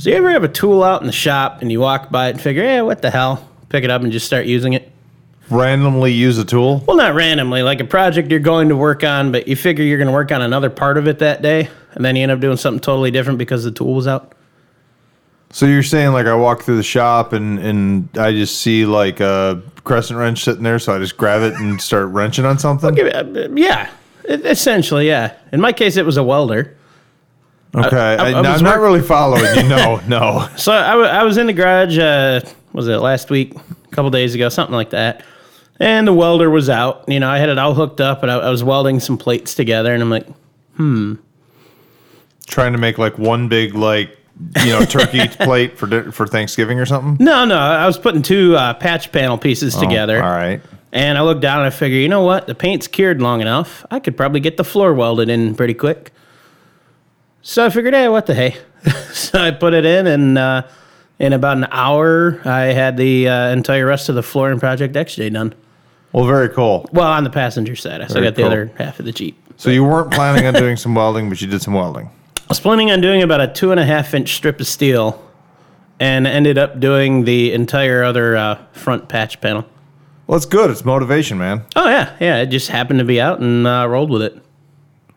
So you ever have a tool out in the shop and you walk by it and figure, yeah, what the hell? Pick it up and just start using it? Randomly use a tool. Well, not randomly, like a project you're going to work on, but you figure you're going to work on another part of it that day, and then you end up doing something totally different because the tool was out. So you're saying like I walk through the shop and and I just see like a crescent wrench sitting there, so I just grab it and start wrenching on something. Give it- uh, Yeah, essentially, yeah. In my case, it was a welder. Okay, I, I- I am was not really following you. No, no. So I, was in the garage, uh, was it last week, a couple days ago, something like that. And the welder was out. You know, I had it all hooked up and I, I was welding some plates together. And I'm like, hmm. Trying to make like one big like you know turkey plate for for Thanksgiving or something. no, no, I was putting two uh, patch panel pieces together. Oh, all right. And I looked down and I figure, you know what? The paint's cured long enough. I could probably get the floor welded in pretty quick. So I figured, hey, what the hey? so I put it in, and uh, in about an hour, I had the uh, entire rest of the flooring Project XJ done. Well, very cool. Well, on the passenger side, I still Very got the cool. other half of the Jeep. So you weren't planning on doing some welding, but you did some welding. I was planning on doing about a two and a half inch strip of steel, and ended up doing the entire other uh, front patch panel. Well, it's good. It's motivation, man. Oh yeah, yeah. It just happened to be out and uh, rolled with it.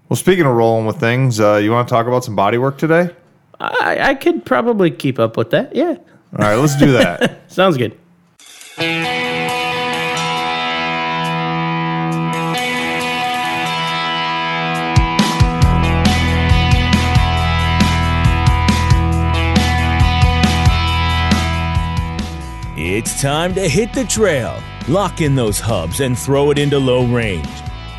Well, speaking of rolling with things, uh, you want to talk about some body work today? I, I could probably keep up with that. Yeah, All right, let's do that. sounds good. It's time to hit the trail, lock in those hubs, and throw it into low range.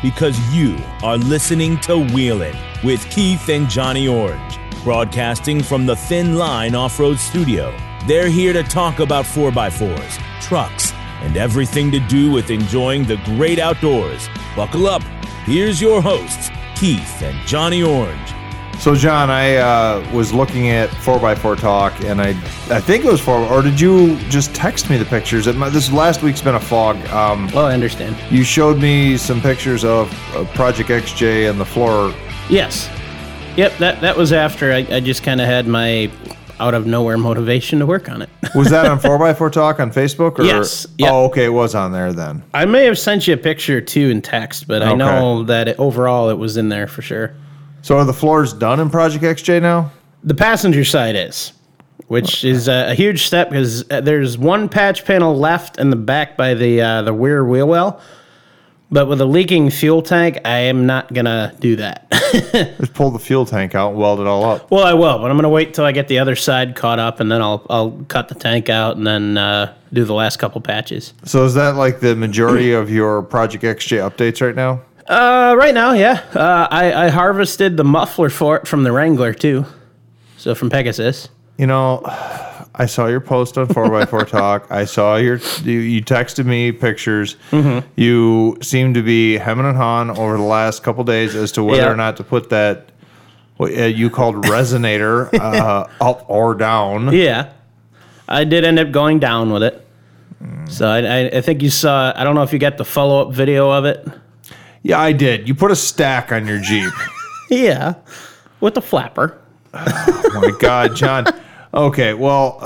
Because you are listening to Wheelin' with Keith and Johnny Orange, broadcasting from the Thin Line Off Road Studio. They're here to talk about 4x4s, trucks, and everything to do with enjoying the great outdoors. Buckle up. Here's your hosts, Keith and Johnny Orange. So, John, I uh, was looking at 4x4 Talk, and I I think it was 4 or did you just text me the pictures? This last week's been a fog. Um, Well, I understand. you showed me some pictures of uh, Project XJ and the floor. Yes. Yep. That that was after I, I just kind of had my out of nowhere motivation to work on it. Was that on 4x4 Talk on Facebook? Or? Yes, yep. Oh, okay, it was on there then. I may have sent you a picture too in text, but I know that it, overall it was in there for sure. So, are the floors done in Project XJ now? The passenger side is, which is a, a huge step because uh, there's one patch panel left in the back by the uh, the rear wheel well. But with a leaking fuel tank, I am not gonna do that. Just pull the fuel tank out and weld it all up. well, I will, but I'm gonna wait till I get the other side caught up, and then I'll I'll cut the tank out and then uh, do the last couple patches. So, is that like the majority of your Project XJ updates right now? Uh, right now, yeah. Uh, I I harvested the muffler for it from the Wrangler too, so from Pegasus. You know, I saw your post on 4x4 Talk. I saw your, you, you texted me pictures. Mm-hmm. You seem to be hemming and hawing over the last couple days as to whether Yeah. or not to put that, what uh, you called resonator, uh, up or down. Yeah, I did end up going down with it. So I, I, I think you saw. I don't know if you got the follow up video of it. Yeah, I did. You put a stack on your Jeep. Yeah, with the flapper. oh my God, John. Okay, well,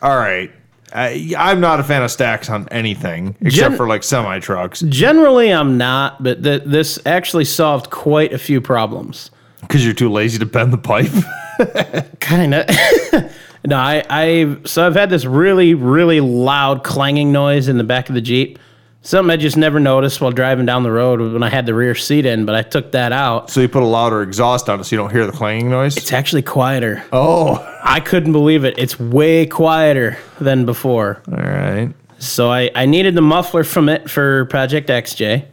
all right. I, I'm not a fan of stacks on anything except Gen- for like semi trucks Generally, I'm not, but th- this actually solved quite a few problems. because you're too lazy to bend the pipe. Kind of. no, I, I. So I've had this really, really loud clanging noise in the back of the Jeep. Something I just never noticed while driving down the road when I had the rear seat in, but I took that out. so you put a louder exhaust on it so you don't hear the clanging noise. It's actually quieter. oh, I couldn't believe it. It's way quieter than before. all right. So I, I needed the muffler from it for Project XJ.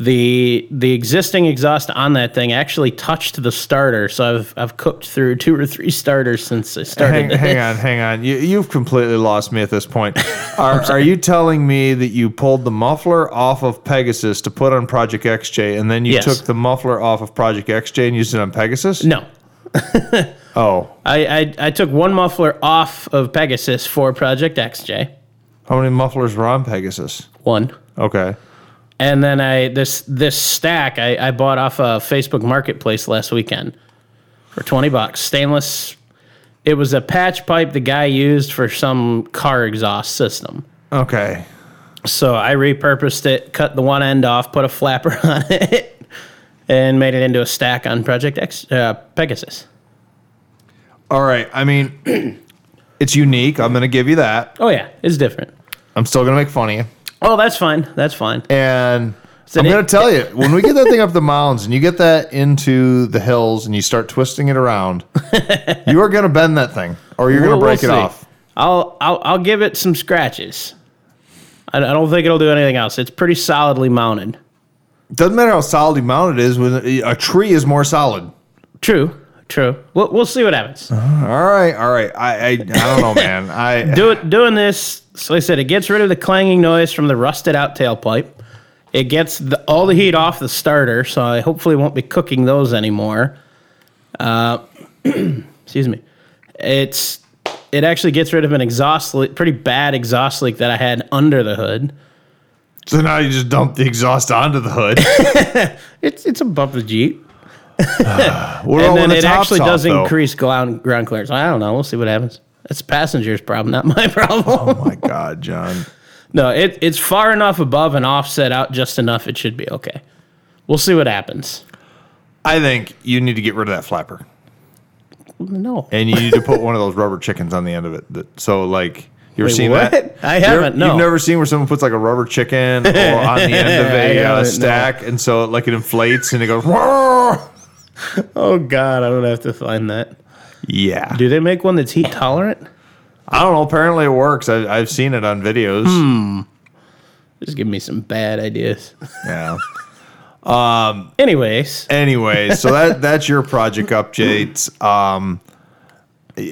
The the existing exhaust on that thing actually touched the starter, so I've I've cooked through two or three starters since I started. Hang, hang on, hang on. You, you've completely lost me at this point. Are, are you telling me that you pulled the muffler off of Pegasus to put on Project XJ, and then you Yes. took the muffler off of Project XJ and used it on Pegasus? No, Oh, I, I I took one muffler off of Pegasus for Project XJ, how many mufflers were on Pegasus? one, Okay. And then I this this stack I, I bought off a Facebook Marketplace last weekend for twenty bucks, stainless. It was a patch pipe the guy used for some car exhaust system. Okay. So I repurposed it, cut the one end off, put a flapper on it, and made it into a stack on Project X uh, Pegasus. All right. I mean, it's unique. I'm going to give you that. Oh yeah, it's different. I'm still going to make fun of you. Oh, that's fine. That's fine. And So I'm going to tell you, when we get that thing up the mountains and you get that into the hills and you start twisting it around, you are going to bend that thing or you're going to We'll- we'll break it see. off. I'll, I'll I'll give it some scratches. I, I don't think it'll do anything else. It's pretty solidly mounted. Doesn't matter how solidly mounted it is. When a tree is more solid. True, true. We'll, we'll see what happens. All right, all right. I I, I don't know, man. I Do it, doing this, so like I said, it gets rid of the clanging noise from the rusted out tailpipe. It gets the, all the heat off the starter, so I hopefully won't be cooking those anymore. Uh, excuse me. It's it actually gets rid of an exhaust leak, pretty bad exhaust leak that I had under the hood. so now you just dump the exhaust onto the hood. It's it's above the Jeep, About and then the it actually off, does though? increase ground ground clearance. I don't know. We'll see what happens. That's the passenger's problem, not my problem. Oh my God, John. No, it, it's far enough above and offset out just enough. It should be okay. We'll see what happens. I think you need to get rid of that flapper. No. and you need to put one of those rubber chickens on the end of it. That, so like you ever Wait, seen what? that? I You haven't, no. You've never seen where someone puts like a rubber chicken on the end of a uh, haven't, no. stack, and so like it inflates and it goes. "Whoa!" Oh God, I would have to find that. Yeah, Do they make one that's heat tolerant? I don't know. Apparently it works. I, I've seen it on videos. Hmm. Just give me some bad ideas. Yeah. um. Anyways, Anyway, so that that's your project updates. Um,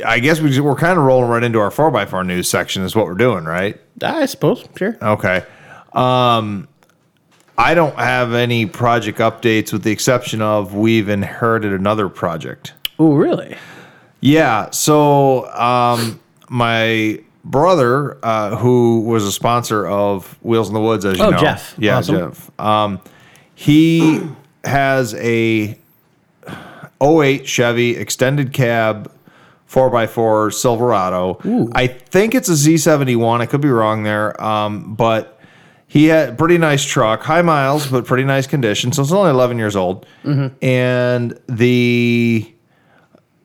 I guess we, we're kind of rolling right into our four x four news section. Is what we're doing, right? I suppose sure. Okay. Um, I don't have any project updates with the exception of we've inherited another project. Oh, really? Yeah. So um, my brother, uh, who was a sponsor of Wheels in the Woods, as you Oh, know, Jeff. yeah, Awesome. Jeff. Um, he has a 08 Chevy extended cab 4x4 Silverado. I think it's a Z71. I could be wrong there. Um, but he had a pretty nice truck, high miles, but pretty nice condition. So it's only 11 years old. And the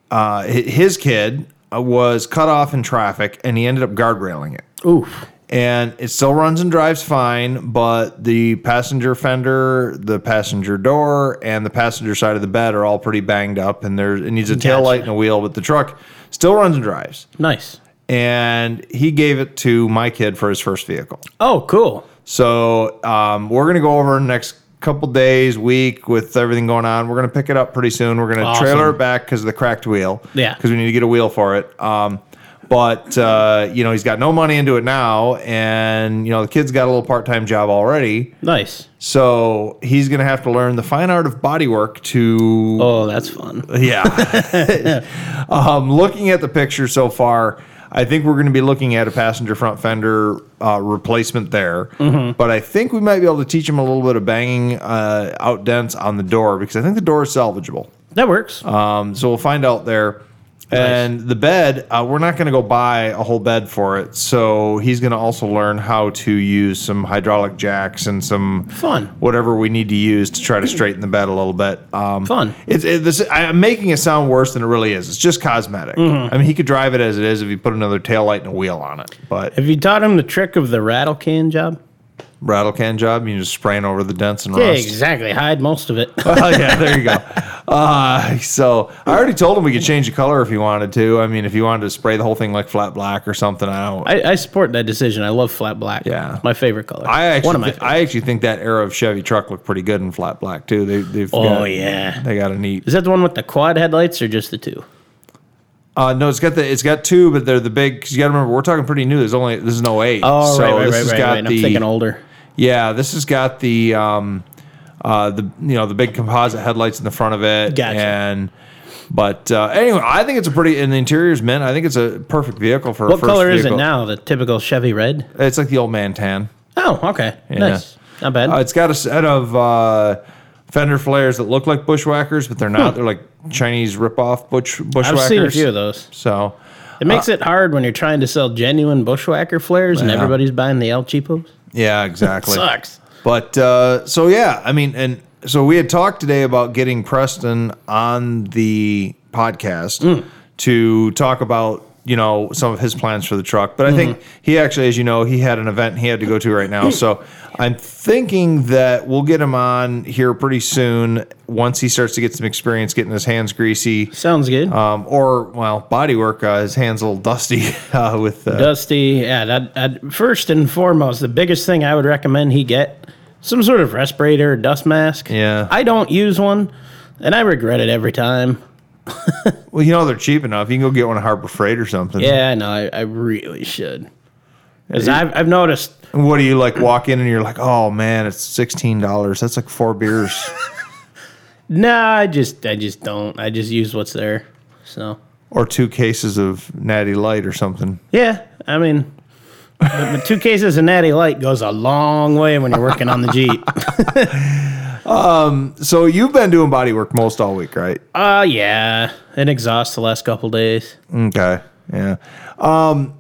uh, his kid uh, was cut off in traffic and he ended up guardrailing it Oof. and it still runs and drives fine, but the passenger fender, the passenger door, and the passenger side of the bed are all pretty banged up, and there it needs a tail light and a wheel, but the truck still runs and drives. Nice. And he gave it to my kid for his first vehicle. Oh, cool. So um, we're gonna go over next couple days, week with everything going on. We're gonna pick it up pretty soon. We're gonna Awesome. trailer it back because of the cracked wheel. Yeah. because we need to get a wheel for it. Um, but uh, you know he's got no money into it now, and you know the kid's got a little part-time job already. Nice. So he's gonna have to learn the fine art of bodywork to Oh, that's fun. yeah. um, looking at the picture so far, I think we're going to be looking at a passenger front fender uh, replacement there. But I think we might be able to teach him a little bit of banging uh, out dents on the door because I think the door is salvageable. That works. Um, so we'll find out there. And the bed, uh, we're not going to go buy a whole bed for it. So he's going to also learn how to use some hydraulic jacks and some Fun. whatever we need to use to try to straighten the bed a little bit. Um, Fun. It's it, this, I'm making it sound worse than it really is. It's just cosmetic. Mm-hmm. I mean, he could drive it as it is if he put another tail light and a wheel on it. But Have you taught him the trick of the rattle can job? Rattle can job, you just spraying over the dents and rust. Yeah, rust. exactly. Hide most of it. Oh yeah, there you go. Uh, so I already told him we could change the color if he wanted to. I mean, if you wanted to spray the whole thing like flat black or something, I don't. I, I support that decision. I love flat black. Yeah. my favorite color. I actually, one of my. thi- I actually think that era of Chevy truck looked pretty good in flat black too. They, they've Oh, got, yeah. they got a neat. Is that the one with the quad headlights or just the two? Uh, no, it's got the it's got two, but they're the big. Cause you got to remember, we're talking pretty new. There's only this is no eight. Oh, so right, right, this right, has right, got right. the I'm thinking older. Yeah. This has got the um, uh, the you know the big composite headlights in the front of it. Gotcha. And but uh, anyway, I think it's a pretty and the interior's mint. I think it's a perfect vehicle for a What color is it now? The typical Chevy red. It's like the old man tan. Oh, okay. Nice. Not bad. Uh, it's got a set of uh, fender flares that look like Bushwackers, but they're not. They're like Chinese rip-off bush Bushwackers. I've seen a few of those. So It makes it hard when you're trying to sell genuine Bushwacker flares and everybody's buying the El Cheapos. Yeah, exactly. Sucks. But uh, so yeah, I mean, and so we had talked today about getting Preston on the podcast Mm. to talk about you know some of his plans for the truck. But I think Mm-hmm. he actually, as you know, he had an event he had to go to right now. So I'm thinking that we'll get him on here pretty soon once he starts to get some experience getting his hands greasy. Sounds good. Um, or well, body work. Uh, his hands a little dusty uh, with uh, Dusty, yeah. That, that, first and foremost, the biggest thing I would recommend he get some sort of respirator or dust mask. Yeah. I don't use one, and I regret it every time. well, you know they're cheap enough. You can go get one at Harbor Freight or something. Yeah, I know. I, I really should. Because I've, I've noticed What do you like? Walk in and you're like, oh man, it's sixteen dollars. That's like four beers. Nah, I just I just don't. I just use what's there. So or two cases of Natty Light or something. yeah, I mean, but, but two cases of Natty Light goes a long way when you're working on the Jeep. So you've been doing body work most all week, right? Uh yeah, an exhaust the last couple days. Okay. Yeah. Um,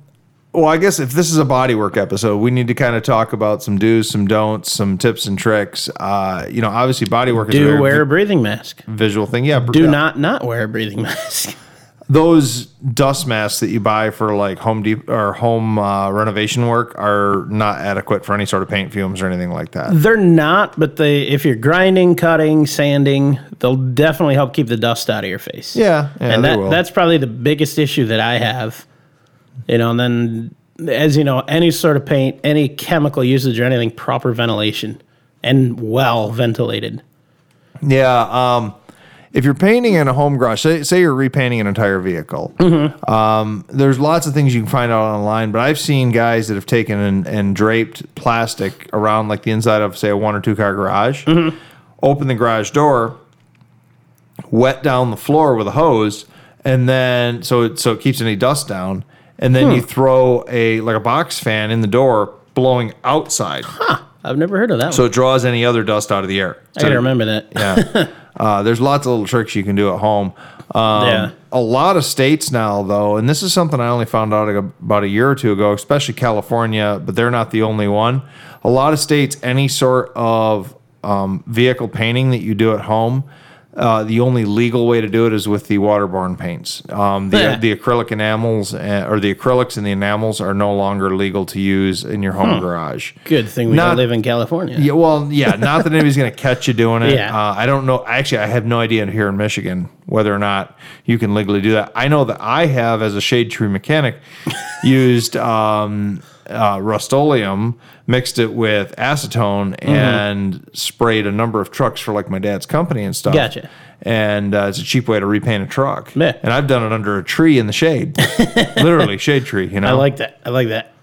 well, I guess if this is a body work episode, we need to kind of talk about some do's, some don'ts, some tips and tricks. Uh, you know, obviously body work is a Do very wear a breathing mask. visual thing. Yeah. Do yeah. not not wear a breathing mask. Those dust masks that you buy for like home deep or home uh, renovation work are not adequate for any sort of paint fumes or anything like that. They're not, but they if you're grinding, cutting, sanding, they'll definitely help keep the dust out of your face. Yeah. Yeah. and that, that's probably the biggest issue that I have. You know, and then as you know, any sort of paint, any chemical usage or anything, proper ventilation and well ventilated. Yeah. Um, if you're painting in a home garage, say, say you're repainting an entire vehicle, mm-hmm. um, there's lots of things you can find out online. But I've seen guys that have taken and, and draped plastic around like the inside of, say, a one or two car garage, mm-hmm. open the garage door, wet down the floor with a hose, and then so it, so it keeps any dust down, and then you hmm. throw a like a box fan in the door, blowing outside, I've never heard of that so one. it draws any other dust out of the air. I gotta remember that. Yeah. uh, there's lots of little tricks you can do at home. Um, Yeah. A lot of states now, though, and this is something I only found out about a year or two ago, especially California, but they're not the only one. A lot of states, any sort of um, vehicle painting that you do at home, uh, the only legal way to do it is with the waterborne paints. Um, the, Yeah. the acrylic enamels uh, or the acrylics and the enamels are no longer legal to use in your home garage. Good thing we Not- don't live in California. Yeah, well, yeah, not that anybody's going to catch you doing it. Yeah. Uh, I don't know. Actually, I have no idea here in Michigan whether or not you can legally do that. I know that I have, as a shade tree mechanic, used um, uh, Rust-Oleum, mixed it with acetone, Mm-hmm. and sprayed a number of trucks for like my dad's company and stuff. Gotcha. And uh, it's a cheap way to repaint a truck. Yeah. And I've done it under a tree in the shade, literally shade tree. You know, I like that. I like that.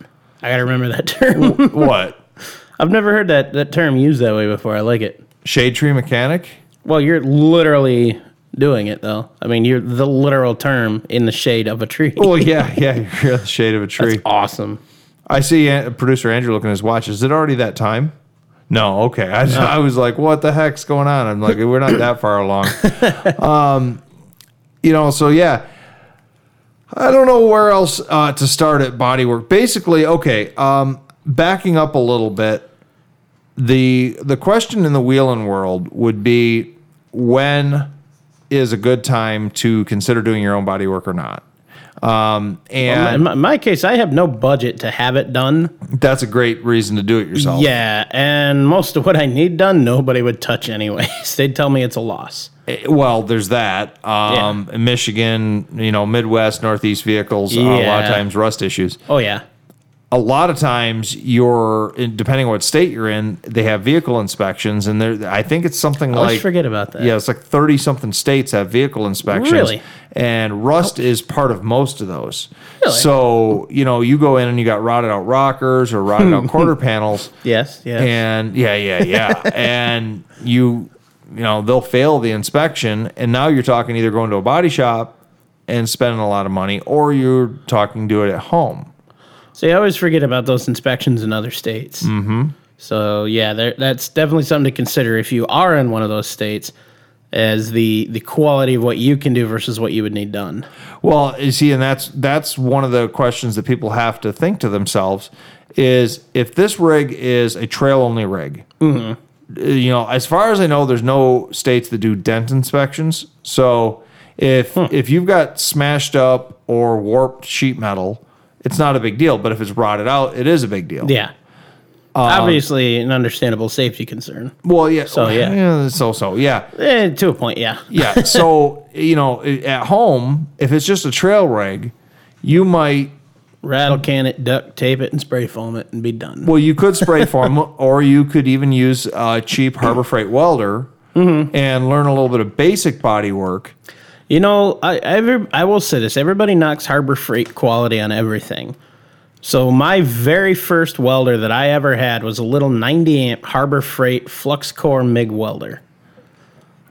I gotta remember that term. what I've never heard that, that term used that way before. I like it. shade tree mechanic. Well, you're literally doing it though. I mean, you're the literal term in the shade of a tree. Well, yeah, yeah, you're in the shade of a tree. That's awesome. I see producer Andrew looking at his watch. Is it already that time? No, okay. I, I was like, what the heck's going on? I'm like, we're not that far along. um, you know, so yeah. I don't know where else uh, to start at bodywork. Basically, okay, um, backing up a little bit, the the question in the wheeling world would be when is a good time to consider doing your own bodywork or not? Um, and In my, in my case, I have no budget to have it done. that's a great reason to do it yourself. Yeah, and most of what I need done, nobody would touch anyways. They'd tell me it's a loss. Eh, Well, there's that. Um, in Michigan, you know, Midwest, Northeast vehicles, uh, a lot of times rust issues. Oh yeah, A lot of times, you're depending on what state you're in, they have vehicle inspections, and there. I think it's something I like forget about that. yeah, it's like thirty something states have vehicle inspections. Really? And rust is part of most of those. Really? So you know, you go in and you got rotted out rockers or rotted out quarter panels. Yes. Yes. and yeah, yeah, yeah, and you, you know, they'll fail the inspection, and now you're talking either going to a body shop and spending a lot of money, or you're talking do it at home. See, I always forget about those inspections in other states. Mm-hmm. So yeah, there, that's definitely something to consider if you are in one of those states, as the the quality of what you can do versus what you would need done. Well, you see, and that's that's one of the questions that people have to think to themselves is if this rig is a trail only rig. Mm-hmm. You know, as far as I know, there's no states that do dent inspections. So if if you've got smashed up or warped sheet metal, it's not a big deal. But if it's rotted out, it is a big deal. Yeah. Obviously, an understandable safety concern. Well, yeah. So, yeah. So so yeah. Eh, to a point, yeah. Yeah. So you know, at home, if it's just a trail rig, you might Rattle can it, duct tape it, and spray foam it, and be done. Well, you could spray foam, or you could even use a cheap Harbor Freight welder and learn a little bit of basic body work. You know, I every, I will say this: everybody knocks Harbor Freight quality on everything. So my very first welder that I ever had was a little 90 amp Harbor Freight flux core MIG welder.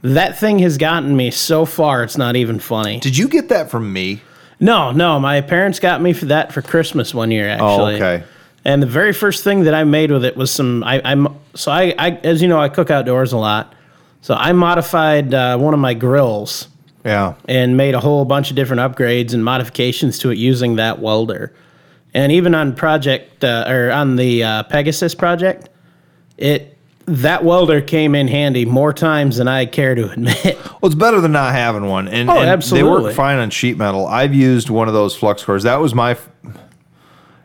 That thing has gotten me so far; it's not even funny. Did you get that from me? No, no, my parents got me for that for Christmas one year actually. Oh, okay. And the very first thing that I made with it was some. I, I'm so I, I, as you know, I cook outdoors a lot. So I modified uh, one of my grills Yeah. and made a whole bunch of different upgrades and modifications to it using that welder. And even on project uh, or on the uh, Pegasus project, it that welder came in handy more times than I care to admit. Well, it's better than not having one. And, Oh, and They work fine on sheet metal. I've used one of those flux cores. That was my. f-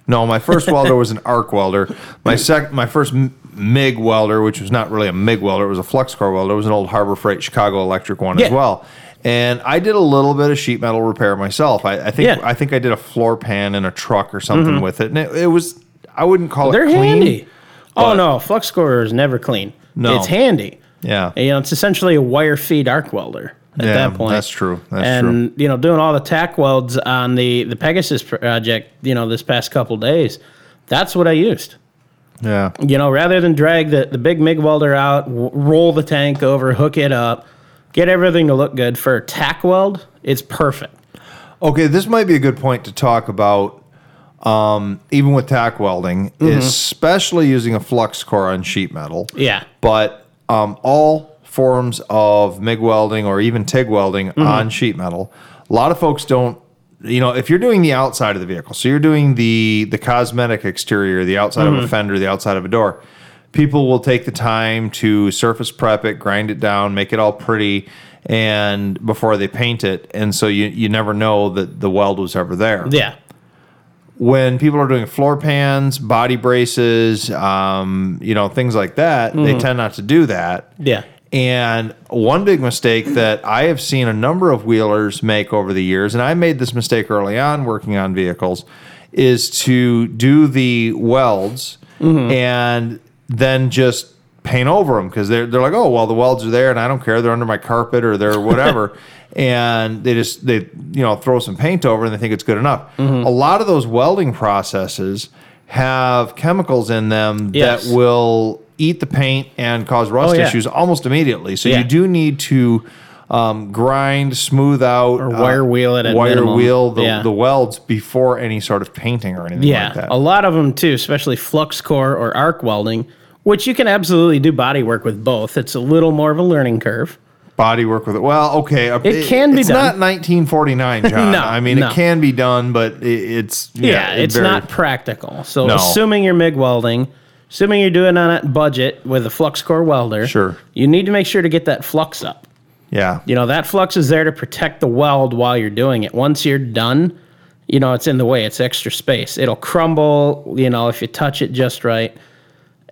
No, my first welder was an arc welder. My sec, my first MIG welder, which was not really a MIG welder, it was a flux core welder. It was an old Harbor Freight Chicago Electric one as well. And I did a little bit of sheet metal repair myself. I, I think Yeah. Mm-hmm. I think I did a floor pan in a truck or something with it, and it, it was I wouldn't call They're it clean. handy. Oh no, flux core is never clean. No. it's handy. Yeah, You know, it's essentially a wire feed arc welder at Yeah, that point. that's true. That's and you know, doing all the tack welds on the the Pegasus project, you know, this past couple days, that's what I used. yeah. You know, rather than drag the, the big MIG welder out, w- roll the tank over, hook it up, get everything to look good for tack weld, it's perfect. Okay, this might be a good point to talk about, um, even with tack welding, Mm-hmm. especially using a flux core on sheet metal. Yeah. But um, all forms of MIG welding or even TIG welding Mm-hmm. on sheet metal, a lot of folks don't. You know, if you're doing the outside of the vehicle, so you're doing the the cosmetic exterior, the outside Mm-hmm. of a fender, the outside of a door, people will take the time to surface prep it, grind it down, make it all pretty, and before they paint it, and so you you never know that the weld was ever there Yeah. when people are doing floor pans, body braces, um, you know, things like that, they tend not to do that. Yeah. And one big mistake that I have seen a number of wheelers make over the years, and I made this mistake early on working on vehicles, is to do the welds and then just paint over them because they're, they're like, oh, well, the welds are there and I don't care. They're under my carpet or they're whatever. and they just, they, you know, throw some paint over and they think it's good enough. A lot of those welding processes have chemicals in them Yes. that will eat the paint and cause rust Oh, yeah. issues almost immediately. So Yeah. you do need to um, grind, smooth out, or wire wheel it at wire minimum. wheel the, Yeah. the welds before any sort of painting or anything Yeah. like that. A lot of them too, especially flux core or arc welding, which you can absolutely do body work with both. It's a little more of a learning curve. Body work with it. Well, okay, uh, It can be it's done. not 1949, John. No, I mean no. it can be done, but it, it's Yeah, it it's not practical. So No. assuming you're MIG welding, assuming you're doing it on a budget with a flux core welder, Sure. you need to make sure to get that flux up. Yeah, You know, that flux is there to protect the weld while you're doing it. Once you're done, you know, it's in the way. It's extra space. It'll crumble, you know, if you touch it just right.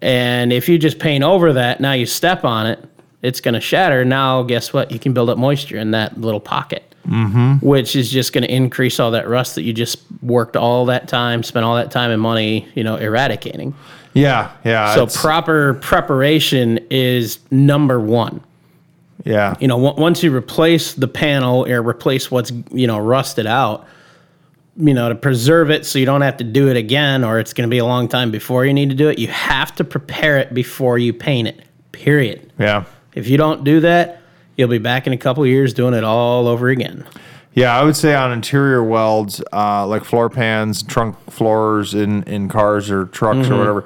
And if you just paint over that, now you step on it, it's going to shatter. Now, guess what? You can build up moisture in that little pocket, mm-hmm. which is just going to increase all that rust that you just worked all that time, spent all that time and money, you know, eradicating. yeah, yeah. So proper preparation is number one yeah, you know, on- once you replace the panel or replace what's, you know, rusted out, you know, to preserve it so you don't have to do it again or it's going to be a long time before you need to do it, you have to prepare it before you paint it, period. yeah. If you don't do that, you'll be back in a couple years doing it all over again. Yeah, I would say on interior welds, uh, like floor pans, trunk floors in, in cars or trucks Mm-hmm. or whatever,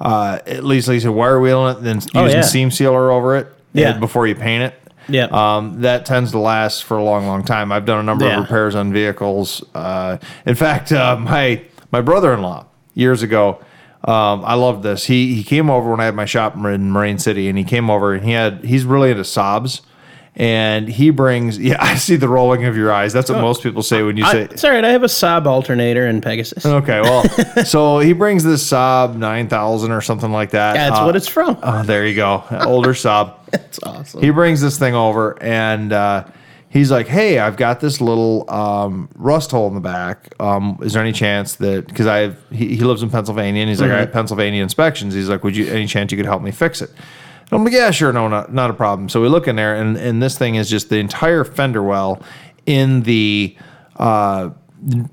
uh, at least like you said, wire wheeling it, then using Oh, yeah. seam sealer over it Yeah. uh, before you paint it. Yeah. Um, that tends to last for a long, long time. I've done a number Yeah. of repairs on vehicles. Uh, in fact, uh, my my brother-in-law years ago, um, I love this. He he came over when I had my shop in Marine City, and he came over and he had he's really into Saabs and he brings. Yeah, I see the rolling of your eyes. That's what most people say when you I, say. it's all right. I have a Saab alternator in Pegasus. Okay, well, so he brings this Saab 9000 or something like that. That's Uh, what it's from. Oh, there you go. Older Saab. That's awesome. He brings this thing over and uh, he's like, "Hey, I've got this little um, rust hole in the back. Um, is there any chance that because I have he, he lives in Pennsylvania and he's like, I have Pennsylvania inspections. He's like, would you any chance you could help me fix it?" And I'm like, "Yeah, sure, no, not not a problem." So we look in there and and this thing is just the entire fender well in the. Uh,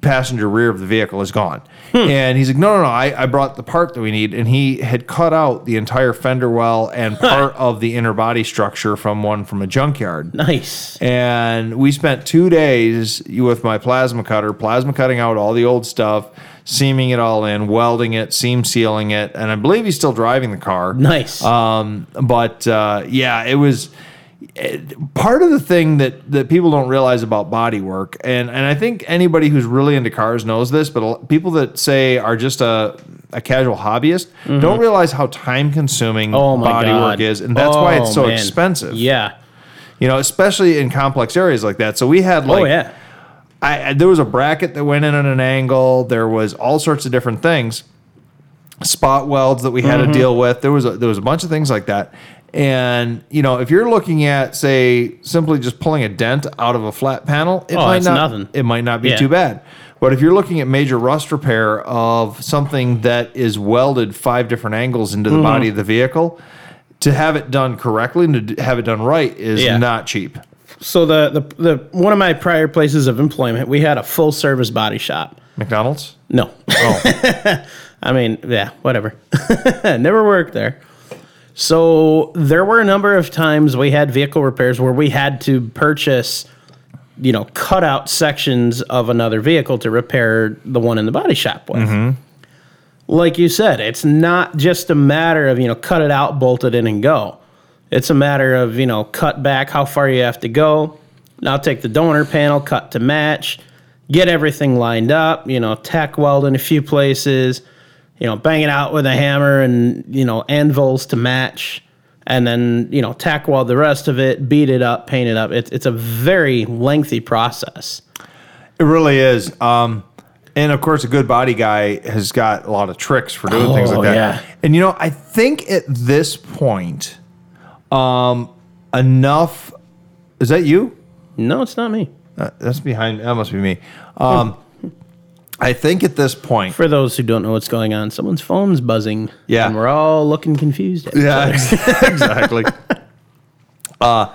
passenger rear of the vehicle is gone. And he's like, no, no, no, I, I brought the part that we need. And he had cut out the entire fender well and part of the inner body structure from one from a junkyard. nice. And we spent two days with my plasma cutter, plasma cutting out all the old stuff, seaming it all in, welding it, seam sealing it. And I believe he's still driving the car. Nice. Um, but uh, yeah, it was part of the thing that that people don't realize about body work, and and I think anybody who's really into cars knows this, but people that say are just a a casual hobbyist don't realize how time consuming Mm-hmm. oh body god. work is, and that's why it's Oh, so man. expensive. Yeah. You know, especially in complex areas like that. So we had like oh yeah. I, I- there was a bracket that went in at an angle. There was all sorts of different things, spot welds that we had Mm-hmm. to deal with. There was a, there was a bunch of things like that. And you know, if you're looking at say simply just pulling a dent out of a flat panel, it Oh, might not nothing. it might not be Yeah. too bad. But if you're looking at major rust repair of something that is welded five different angles into the Mm-hmm. body of the vehicle, to have it done correctly and to have it done right is Yeah. not cheap. So the, the the one of my prior places of employment, we had a full service body shop. McDonald's. No. Oh, I mean, yeah, whatever. Never worked there. So there were a number of times we had vehicle repairs where we had to purchase, you know, cut out sections of another vehicle to repair the one in the body shop with. Mm-hmm. Like you said, it's not just a matter of, you know, cut it out, bolt it in, and go. It's a matter of, you know, cut back how far you have to go. Now take the donor panel, cut to match, get everything lined up, you know, tack weld in a few places, you know, bang it out with a hammer and, you know, anvils to match, and then, you know, tack weld the rest of it, beat it up, paint it up. It's, it's a very lengthy process. It really is. Um, and of course, a good body guy has got a lot of tricks for doing things Oh, like that. yeah. And you know, I think at this point, um, enough. Is that you? No, it's not me. Uh, that's behind. That must be me. Um, I think at this point, For those who don't know what's going on, someone's phone's buzzing. Yeah. And we're all looking confused. at each Yeah, other. ex- exactly. uh,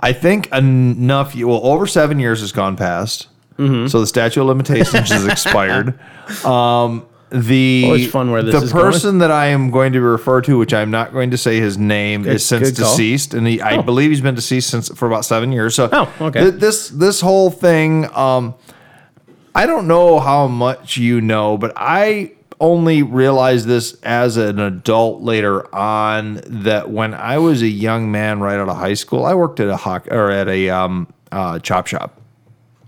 I think enough. Well, over seven years has gone past, Mm-hmm. so the statute of limitations has expired. Um, the Always fun where this the is going. person that I am going to refer to, which I'm not going to say his name, is since good call. deceased, and he, I Oh. believe he's been deceased since for about seven years. So, Oh, okay. th- this this whole thing. Um, I don't know how much you know, but I only realized this as an adult later on that when I was a young man right out of high school, I worked at a hock or at a um, uh, chop shop.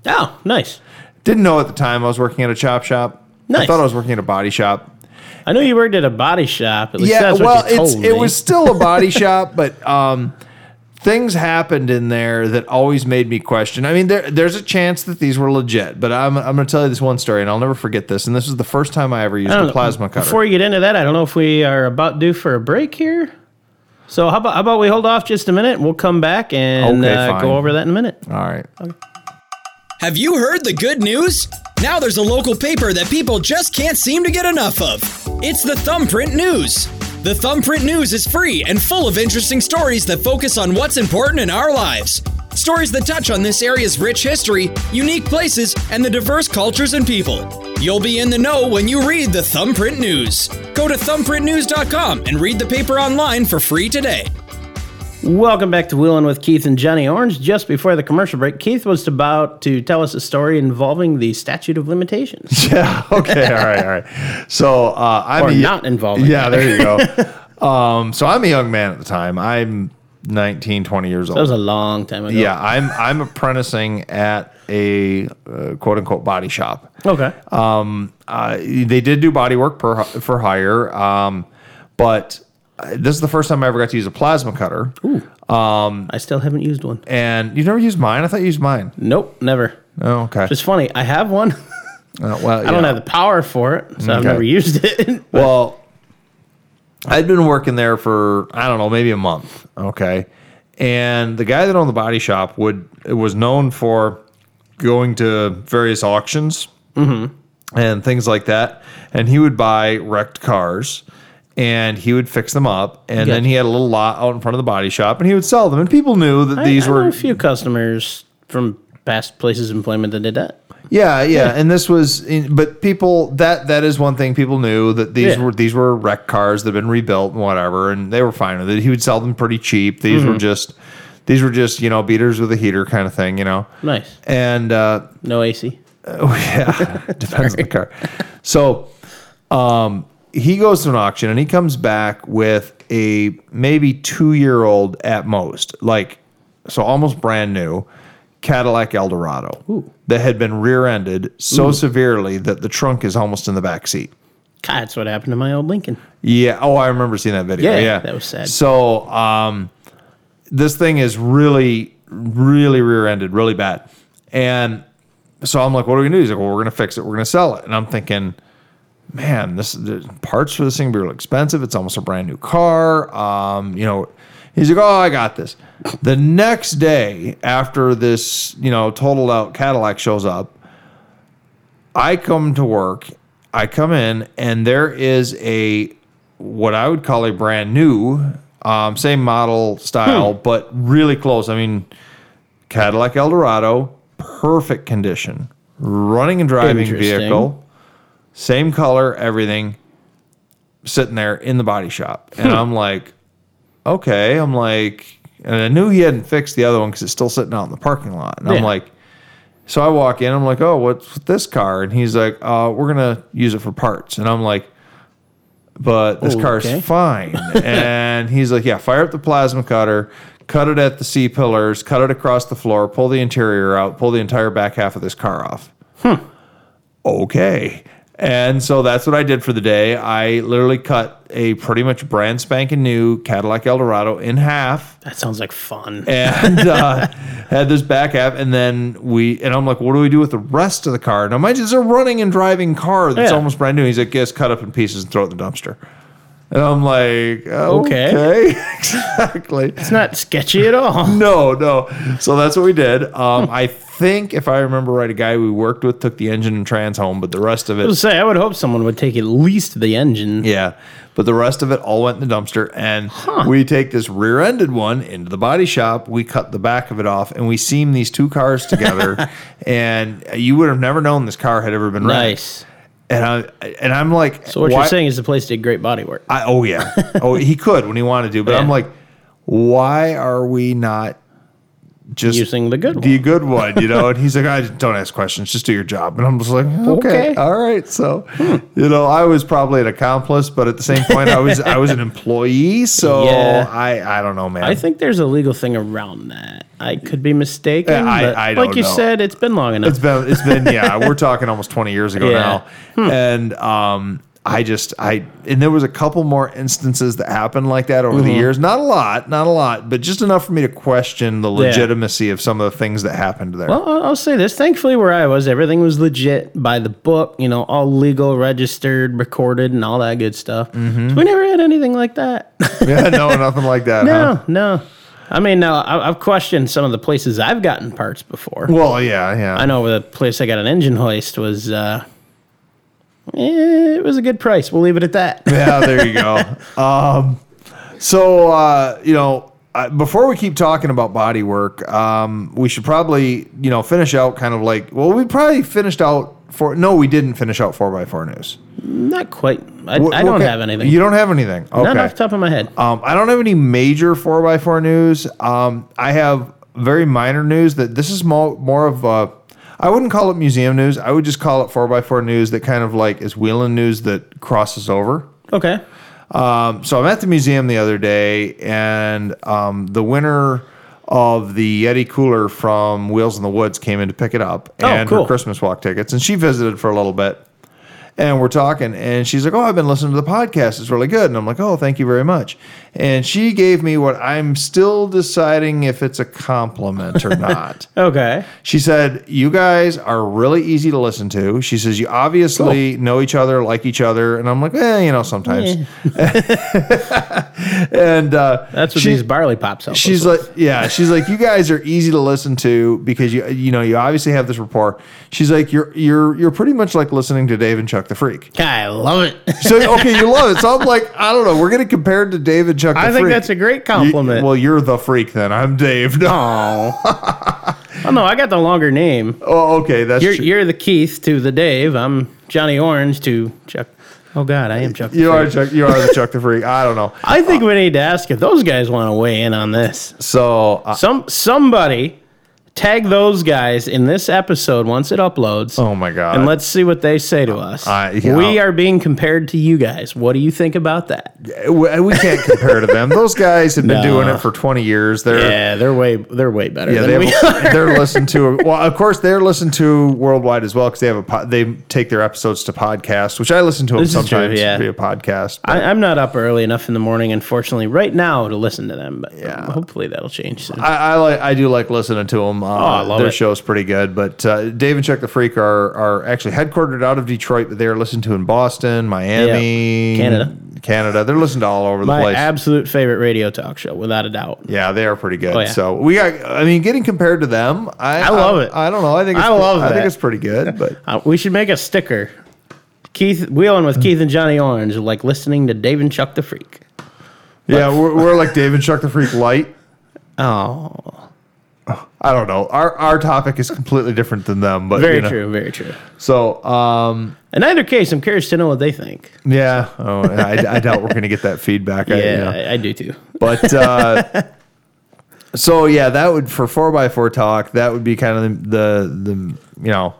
Oh, nice. Didn't know at the time I was working at a chop shop. I Nice. thought I was working at a body shop. I know you worked at a body shop. At least yeah, well, what you told it's me. it was still a body shop, but um, things happened in there that always made me question. I mean, there there's a chance that these were legit, but I'm I'm going to tell you this one story, and I'll never forget this. And this was the first time I ever used I don't a know. plasma cutter. Before you get into that, I don't know if we are about due for a break here. So how about how about we hold off just a minute? We'll come back and Okay, uh, go over that in a minute. All right. Have you heard the good news? Now there's a local paper that people just can't seem to get enough of. It's the Thumbprint News. The Thumbprint News is free and full of interesting stories that focus on what's important in our lives. Stories that touch on this area's rich history, unique places, and the diverse cultures and people. You'll be in the know when you read the Thumbprint News. Go to thumbprintnews.com and read the paper online for free today. Welcome back to Wheeling with Keith and Johnny Orange. Just before the commercial break, Keith was about to tell us a story involving the statute of limitations. Yeah. Okay. all right. All right. So uh, I'm Or a, not involving Yeah. There you go. um, so I'm a young man at the time. I'm 19, 20 years old. That was a long time ago. Yeah. I'm I'm apprenticing at a uh, quote unquote body shop. Okay. Um, uh, they did do body work per, for hire, um, but Uh, this is the first time I ever got to use a plasma cutter. Ooh, um, I still haven't used one. And you never used mine? I thought you used mine. Nope, never. Oh, okay. It's funny. I have one. Uh, well, I don't have the power for it, so I've never used it. Well, I'd been working there for I don't know, maybe a month. Okay, and the guy that owned the body shop would was known for going to various auctions mm-hmm. and things like that, and he would buy wrecked cars. And he would fix them up, and then he had a little lot out in front of the body shop, and he would sell them. And people knew that I- these I were a few customers from past places of employment that did that. Yeah, yeah, and this was, in, but people that that is one thing people knew that these Yeah. were these were wrecked cars that had been rebuilt and whatever, and they were fine with it. He would sell them pretty cheap. These Mm-hmm. were just these were just you know beaters with a heater kind of thing, you know. Nice. And uh, No AC. Oh yeah, depends on the car. So, um, he goes to an auction and he comes back with a maybe two year old at most, like so almost brand new Cadillac Eldorado that had been rear ended so severely that the trunk is almost in the back seat. God, that's what happened to my old Lincoln. Yeah. Oh, I remember seeing that video. Yeah, Yeah, that was sad. So, um, this thing is really, really rear-ended, really bad. And so I'm like, "What are we gonna do?" He's like, "Well, we're gonna fix it. We're gonna sell it." And I'm thinking, "Man, this the parts for this thing be real expensive. It's almost a brand new car." Um, you know, he's like, "Oh, I got this." The next day, after this, you know, totaled out Cadillac shows up, I come to work. I come in, and there is a what I would call a brand new, um, same model style, but really close. I mean, Cadillac Eldorado, perfect condition, running and driving vehicle, same color, everything, sitting there in the body shop, and I'm like, okay, I'm like, and I knew he hadn't fixed the other one because it's still sitting out in the parking lot, and Yeah. I'm like. So I walk in, I'm like, oh, what's with this car? And he's like, uh, we're gonna use it for parts. And I'm like, but this car's okay. fine. and he's like, yeah, fire up the plasma cutter, cut it at the C pillars, cut it across the floor, pull the interior out, pull the entire back half of this car off. Okay. And so that's what I did for the day. I literally cut a pretty much brand spanking new Cadillac Eldorado in half That sounds like fun. and uh, had this back half. And then we, and I'm like, what do we do with the rest of the car? Now, mind you, it's a running and driving car that's Yeah. almost brand new. He's like, yes, cut up in pieces and throw it in the dumpster. And I'm like, okay, Okay. exactly. It's not sketchy at all. No, no. So that's what we did. Um, I think, if I remember right, a guy we worked with took the engine and trans home, but the rest of I was it, gonna say, I would hope someone would take at least the engine. yeah, but the rest of it all went in the dumpster. And we take this rear-ended one into the body shop. We cut the back of it off, and we seam these two cars together. and you would have never known this car had ever been wrecked. Nice. And I and I'm like, So what why- you're saying is the place did great body work. I, oh yeah. Oh, he could when he wanted to, but I'm like, why are we not just Using the good the one. good one? You know? And he's like, I don't ask questions, just do your job. And I'm just like, okay, Okay. Hmm. all right. So, you know, I was probably an accomplice, but at the same point, I was I was an employee. So Yeah. I I don't know, man. I think there's a legal thing around that. I could be mistaken. I- I like don't know. Like you know. said, it's been long enough. It's been it's been yeah, we're talking almost 20 years ago Yeah. Hmm. now. And um I just I and there was a couple more instances that happened like that over Mm-hmm. the years. Not a lot, not a lot, but just enough for me to question the legitimacy of some of the things that happened there. Well, I'll- say this. Thankfully, where I was, everything was legit by the book. You know, all legal, registered, recorded, and all that good stuff. Mm-hmm. So we never had anything like that. yeah, no, nothing like that. no, Huh? no. I mean, no. I've questioned some of the places I've gotten parts before. Well, yeah, yeah. I know the place I got an engine hoist was. uh eh, It was a good price. We'll leave it at that. yeah, there you go. Um, so uh, you know, uh, before we keep talking about body work, um, we should probably you know finish out kind of like well, we probably finished out four. No, we didn't finish out four x four news. Not quite. I, don't ki- have anything. You don't have anything. Okay. Not off the top of my head. Um, I don't have any major four x four news. Um, I have very minor news that this is more more of a. I wouldn't call it museum news. I would just call it four x four news that kind of like is wheeling news that crosses over. Okay. Um, so I'm at the museum the other day, and um, the winner of the Yeti cooler from Wheels in the Woods came in to pick it up Oh, and cool. her Christmas walk tickets, and she visited for a little bit. And we're talking, and she's like, "Oh, I've been listening to the podcast. It's really good." And I'm like, "Oh, thank you very much." And she gave me what I'm still deciding if it's a compliment or not. Okay. She said, You guys are really easy to listen to. She says, You obviously know each other, like each other. And I'm like, Eh, you know, sometimes. and uh, That's what she- these barley pops help. She's with. like, yeah, she's like, you guys are easy to listen to because you, you know, you obviously have this rapport. She's like, you're, you're, you're pretty much like listening to Dave and Chuck the Freak. I love it. So, okay, you love it. So I'm like, I don't know. We're getting compared to Dave and Chuck the I Freak. think that's a great You- compliment. well, you're the freak then. I'm Dave. No. oh no, I got the longer name. Oh, okay. That's You're true. you're the Keith to the Dave. I'm Johnny Orange to Chuck. Oh God, I am Chuck. the You are Chuck. You are the Chuck the Freak. I don't know. I think we need to ask if those guys want to weigh in on this. So uh, Some somebody tag those guys in this episode once it uploads. Oh my God. And let's see what they say to us. I- yeah. we are being compared to you guys. What do you think about that? we uh, we can't compare to them. Those guys have been No. doing it for 20 years. They're Yeah, they're way they're way better yeah, than they we have, they're listened to. Well, of course, they're listened to worldwide as well because they have a they take their episodes to podcast, which I listen to them This is true, sometimes yeah. via podcast. I, I'm not up early enough in the morning, unfortunately, right now to listen to them. But Yeah. hopefully that'll change soon. I, I like I do like listening to them. Uh, Oh, I love their it. is pretty good. But uh, Dave and Chuck the Freak are are actually headquartered out of Detroit, but they are listened to in Boston, Miami, Canada. Canada. They're listened to all over the My place. absolute favorite radio talk show, without a doubt. Yeah, they are pretty good. Oh, yeah. So we got. I mean, getting compared to them, I, I love it. I don't know. I think it's I pre- love I think it's pretty good. But Uh, we should make a sticker. Keith wheeling with Keith and Johnny Orange, like listening to Dave and Chuck the Freak. yeah, we're, we're like Dave and Chuck the Freak light. Oh, I don't know. Our our topic is completely different than them. But very you know. true, very true. So um, In either case, I'm curious to know what they think. yeah. Oh, I, I doubt we're gonna get that feedback. I- Yeah, you know. I, I do too. But uh, so yeah, that would for four by four talk. That would be kind of the the, the you know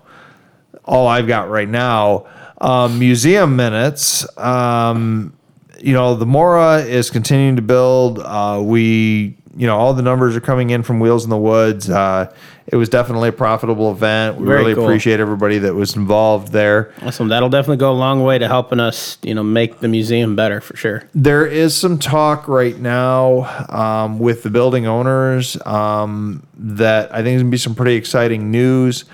all I've got right now. Um, museum minutes. Um, you know, the Mora is continuing to build. Uh, we you know all the numbers are coming in from Wheels in the Woods. Uh, it was definitely a profitable event. We Very really cool. appreciate everybody that was involved there. Awesome. That'll definitely go a long way to helping us, you know, make the museum better for sure. There is some talk right now um, with the building owners um, that I think is going to be some pretty exciting news.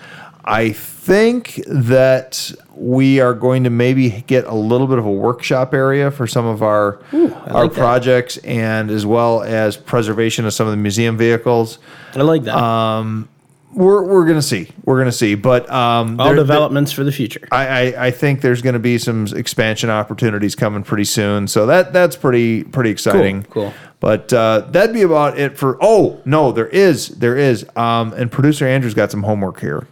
I think that we are going to maybe get a little bit of a workshop area for some of our our like that. projects and as well as preservation of some of the museum vehicles. I like that. Uh, We're, we're going to see. We're going to see. But um, All there- developments for the future. I, I, I think there's going to be some expansion opportunities coming pretty soon. So that that's pretty pretty exciting. cool. But uh, that'd be about it for. Oh no, there is there is. Um, and producer Andrew's got some homework here.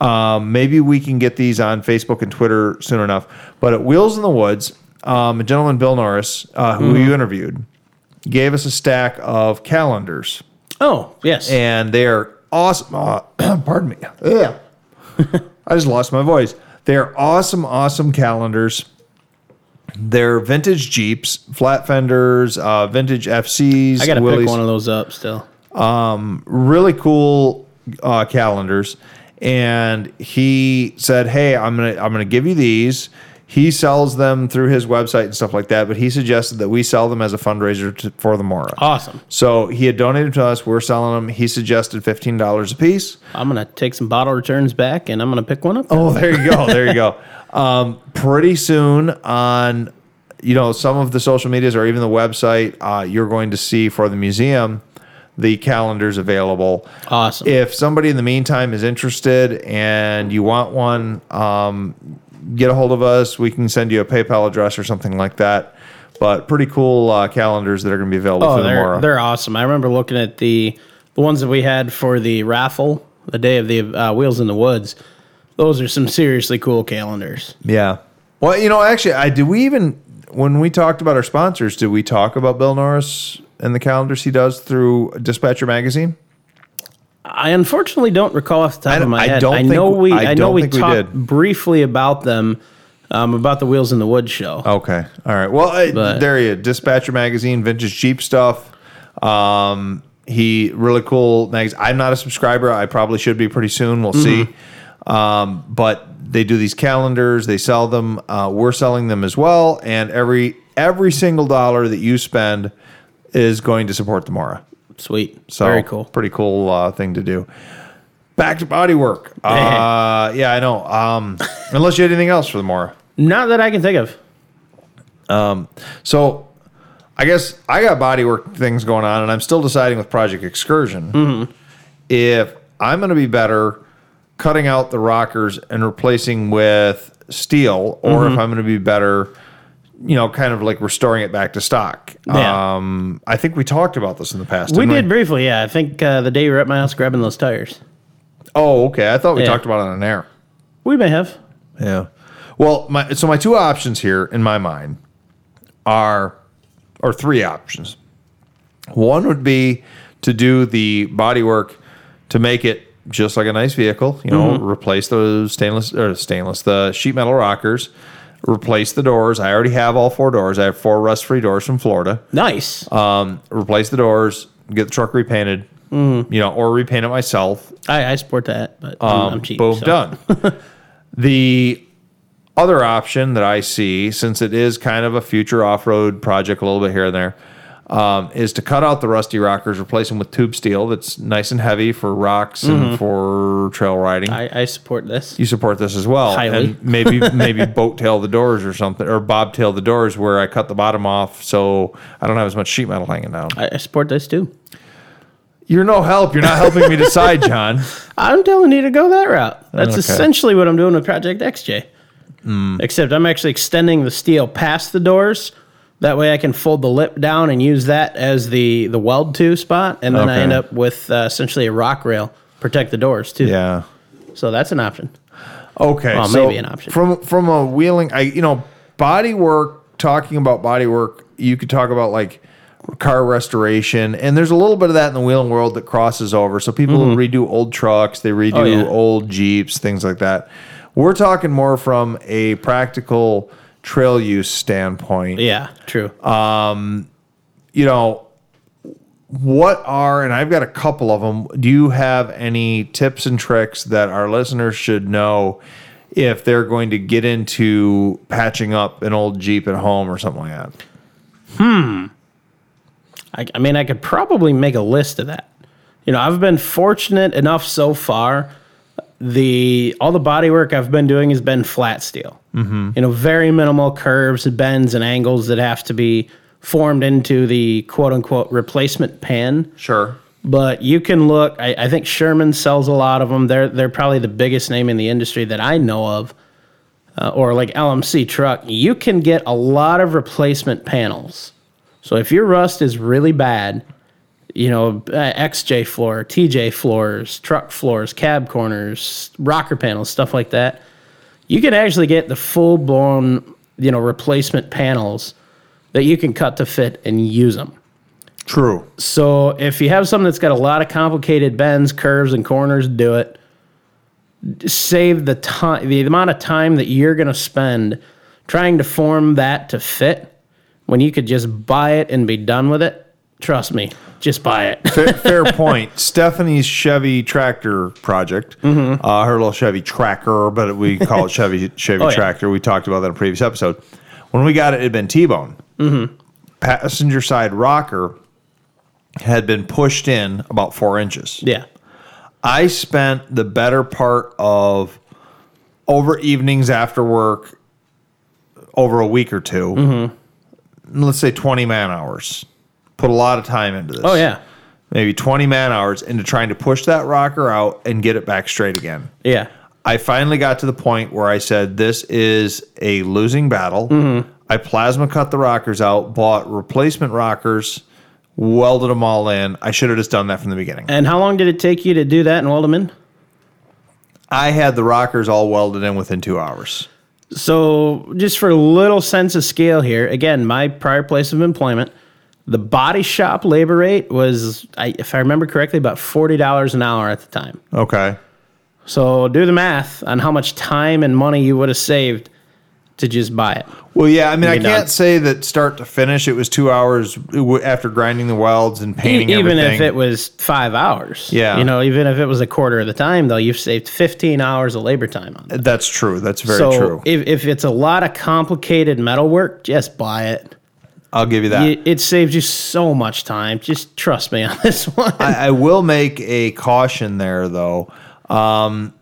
Um, maybe we can get these on Facebook and Twitter soon enough. But at Wheels in the Woods, um, a gentleman, Bill Norris, uh, who Mm-hmm. you interviewed, gave us a stack of calendars, Oh, yes. and they are awesome. Uh, pardon me. Yeah. I just lost my voice. They're awesome, awesome calendars. They're vintage Jeeps, flat fenders, uh, vintage FCs. I got to pick one of those up still. really cool uh, calendars, and he said, "Hey, I'm gonna I'm gonna give you these." He sells them through his website and stuff like that, but he suggested that we sell them as a fundraiser to, for the Mora. Awesome. So he had donated to us. We're selling them. He suggested fifteen dollars a piece. I'm going to take some bottle returns back and I'm going to pick one up. Oh, there you go. There you go. Um, pretty soon on, you know, some of the social medias or even the website, uh, you're going to see for the museum the calendars available. Awesome. If somebody in the meantime is interested and you want one, um, get a hold of us. We can send you a PayPal address or something like that. But pretty cool uh, calendars that are going to be available Oh, for the they're Mora. they're awesome. I remember looking at the the ones that we had for the raffle the day of the uh, Wheels in the Woods. those are some seriously cool calendars. Yeah. Well, you know, actually, I did we even when we talked about our sponsors, did we talk about Bill Norris and the calendars he does through Dispatcher magazine? I unfortunately don't recall off the top I of my I head. don't I think- know we. I I, know we talked briefly about them, um, about the Wheels in the Wood show. Okay. All right. Well, I, But- there you go. Dispatcher magazine, vintage Jeep stuff. Um, he really cool magazine. I'm not a subscriber. I probably should be pretty soon. We'll see. Um, but they do these calendars. They sell them. Uh, we're selling them as well. And every every single dollar that you spend is going to support the Mora. Sweet, So very cool. Pretty cool uh, thing to do. Back to bodywork. Uh, yeah, I know. Um, unless you had anything else for the Mora. Not that I can think of. So I guess I got body work things going on, and I'm still deciding with Project Excursion if I'm going to be better cutting out the rockers and replacing with steel, or if I'm going to be better, you know, kind of like restoring it back to stock. Yeah. Um, I think we talked about this in the past. We did briefly, yeah. I think uh, the day you were at my house grabbing those tires. Oh, okay. I thought we Yeah. talked about it on air. We may have. Yeah. Well, my so my two options here in my mind are or three options. One would be to do the body work to make it just like a nice vehicle, you know, replace those stainless or stainless the sheet metal rockers, replace the doors. I already have all four doors. I have four rust-free doors from Florida. Nice. Um, replace the doors, get the truck repainted, you know, or repaint it myself. I, I support that, but I'm- Um, I'm cheap. Boom, so. done. the other option that I see, since it is kind of a future off road project, a little bit here and there, um, is to cut out the rusty rockers, replace them with tube steel that's nice and heavy for rocks and for trail riding. Mm-hmm. I, I support this. you support this as well, Highly. and maybe maybe boat tail the doors or something, or bobtail the doors where I cut the bottom off so I don't have as much sheet metal hanging down. I, I support this too. You're no help. You're not helping me decide, John. I'm telling you to go that route. That's Okay. essentially what I'm doing with Project XJ. Hmm. Except I'm actually extending the steel past the doors. That way I can fold the lip down and use that as the, the weld to spot. And then I Okay. end up with uh, essentially a rock rail protect the doors too. Yeah. So that's an option. Okay, Well, so maybe an option. from from a wheeling. I you know body work. Talking about body work, you could talk about like car restoration, and there's a little bit of that in the wheeling world that crosses over. So people redo old trucks, they redo Mm-hmm. Oh, yeah. old Jeeps, things like that. We're talking more from a practical trail use standpoint. Yeah, true. Um, you know, what are and I've got a couple of them. Do you have any tips and tricks that our listeners should know if they're going to get into patching up an old Jeep at home or something like that? I, I mean, I could probably make a list of that. You know, I've been fortunate enough so far. The all the body work I've been doing has been flat steel. Mm-hmm. You know, very minimal curves, and bends, and angles that have to be formed into the quote unquote replacement pan. Sure. But you can look. I, I think Sherman sells a lot of them. They're they're probably the biggest name in the industry that I know of, uh, or like LMC truck. You can get a lot of replacement panels. So if your rust is really bad, you know uh, XJ floor, TJ floors, truck floors, cab corners, rocker panels, stuff like that, you can actually get the full blown you know replacement panels that you can cut to fit and use them. True. So if you have something that's got a lot of complicated bends, curves, and corners, do it. Save the time, the amount of time that you're going to spend trying to form that to fit, when you could just buy it and be done with it. Trust me, just buy it. Fair, fair point. Stephanie's Chevy tractor project, uh, her little Chevy tracker, but we call it Chevy Chevy Oh, yeah. tractor. We talked about that in a previous episode. When we got it, it had been T-bone. Passenger side rocker had been pushed in about four inches. yeah, I spent the better part of over evenings after work, over a week or 2 Mm-hmm. Let's say twenty man hours. Put a lot of time into this oh yeah, maybe 20 man hours into trying to push that rocker out and get it back straight again. yeah. I finally got to the point where I said, This is a losing battle. Mm-hmm. I plasma cut the rockers out, bought replacement rockers, welded them all in. I should have just done that from the beginning. And how long did it take you to do that and weld them in? I had the rockers all welded in within two hours. So, just for a little sense of scale here, again, my prior place of employment, the body shop labor rate was, I, if I remember correctly, about forty dollars an hour at the time. Okay. So, do the math on how much time and money you would have saved to just buy it. Well, yeah, I mean, I can't done. say that start to finish it was two hours after grinding the welds and painting even everything. if it was five hours. Yeah. You know, even if it was a quarter of the time, though, you've saved 15 hours of labor time on it. That's true. That's very so true. If, if it's a lot of complicated metal work, just buy it. I'll give you that. It, it saves you so much time. Just trust me on this one. I, I will make a caution there, though. Um,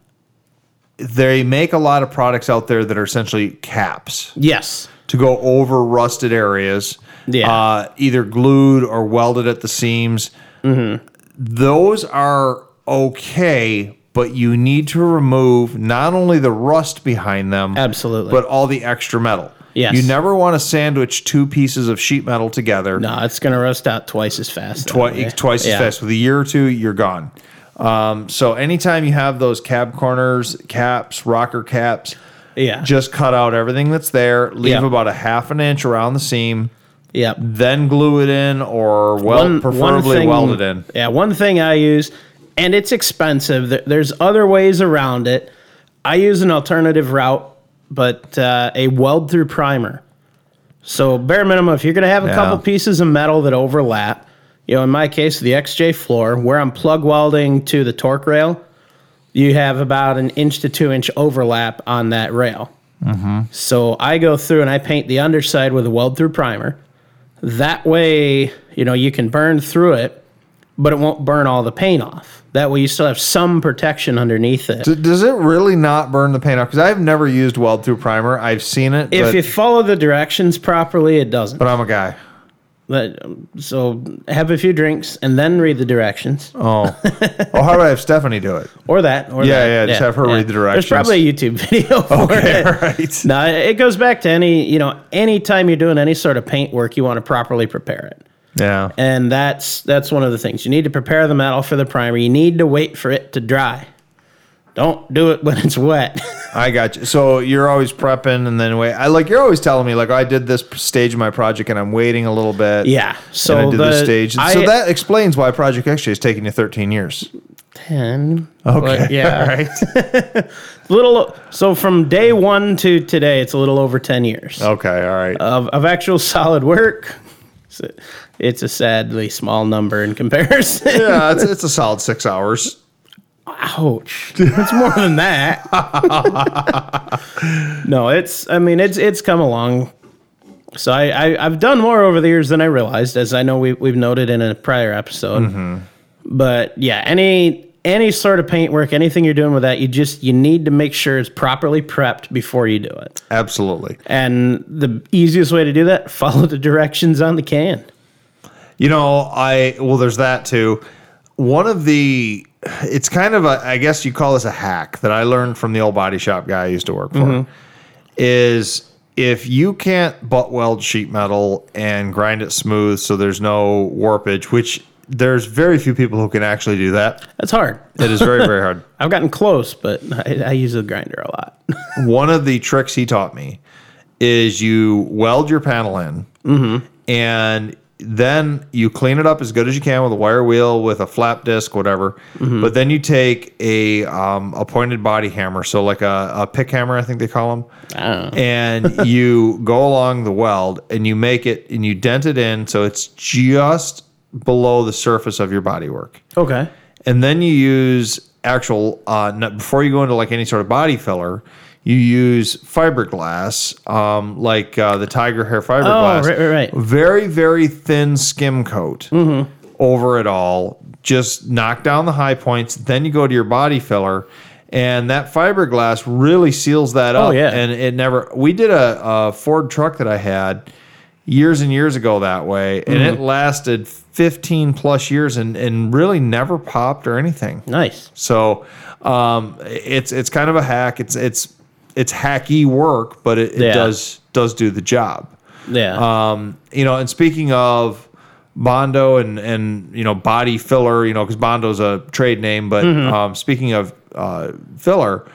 they make a lot of products out there that are essentially caps yes. to go over rusted areas, Yeah. uh, either glued or welded at the seams. Mm-hmm. Those are okay, but you need to remove not only the rust behind them, Absolutely. but all the extra metal. Yes. You never want to sandwich two pieces of sheet metal together. No, it's going to rust out twice as fast. Twi- anyway. twice Yeah. as fast. With a year or two, you're gone. Um, so anytime you have those cab corners, caps, rocker caps, Yeah. just cut out everything that's there. Leave Yeah. about a half an inch around the seam. yep. Then glue it in, or well, preferably weld it in. Yeah, one thing I use, and it's expensive. There's other ways around it. I use an alternative route, but uh, a weld through primer. So bare minimum, if you're going to have a Yeah. couple pieces of metal that overlap, you know, in my case, the XJ floor, where I'm plug welding to the torque rail, you have about an inch to two inch overlap on that rail. So I go through and I paint the underside with a weld through primer. That way, you know, you can burn through it, but it won't burn all the paint off. That way, you still have some protection underneath it. D- Does it really not burn the paint off? Because I've never used weld through primer. I've seen it, If you follow the directions properly, it doesn't. but I'm a guy. But, um, so have a few drinks and then read the directions, Oh, oh, how about I have Stephanie do it? or that, or Yeah, that. yeah, just have her read the directions. There's probably a YouTube video for Okay, it. right. No, it goes back to any, you know, anytime you're doing any sort of paint work, you want to properly prepare it. Yeah. And that's that's one of the things. You need to prepare the metal for the primer. You need to wait for it to dry. Don't do it when it's wet. I got you. So you're always prepping and then wait. I like you're always telling me like I did this stage of my project and I'm waiting a little bit. yeah. So I did the this stage. I, so that explains why Project XJ is taking you 13 years. ten. Okay. but yeah. All right. Little. So from day one to today, it's a little over ten years Okay. All right. of of actual solid work. It's a sadly small number in comparison. yeah, it's, it's a solid six hours. Ouch. It's more than that. no, it's I mean it's it's come along. So I, I I've done more over the years than I realized, as I know we we've noted in a prior episode. Mm-hmm. But yeah, any any sort of paint work, anything you're doing with that, you just you need to make sure it's properly prepped before you do it. Absolutely. And the easiest way to do that, follow the directions on the can. You know, I well, there's that too. One of the, it's kind of a, I guess you call this a hack that I learned from the old body shop guy I used to work for, mm-hmm. is if you can't butt weld sheet metal and grind it smooth so there's no warpage, which there's very few people who can actually do that. That's hard. It is very very hard. I've gotten close, but I, I use a grinder a lot. One of the tricks he taught me is you weld your panel in, mm-hmm. and then you clean it up as good as you can with a wire wheel, with a flap disc, whatever. But then you take a um, a pointed body hammer, so like a, a pick hammer, I think they call them, know. and you go along the weld and you make it and you dent it in so it's just below the surface of your bodywork Okay. and then you use actual uh, before you go into like any sort of body filler you use fiberglass um, like uh, the tiger hair fiberglass Oh, right, right, right. very very thin skim coat Mm-hmm. over it all just knock down the high points then you go to your body filler and that fiberglass really seals that up Oh, yeah. and it never we did a, a ford truck that i had years and years ago that way and Mm-hmm. it lasted 15 plus years and, and really never popped or anything Nice. so um, it's it's kind of a hack it's it's it's hacky work but it, it Yeah. does does do the job Yeah. um, you know and speaking of bondo and and you know body filler you know because bondo's a trade name but Mm-hmm. um, speaking of uh, filler,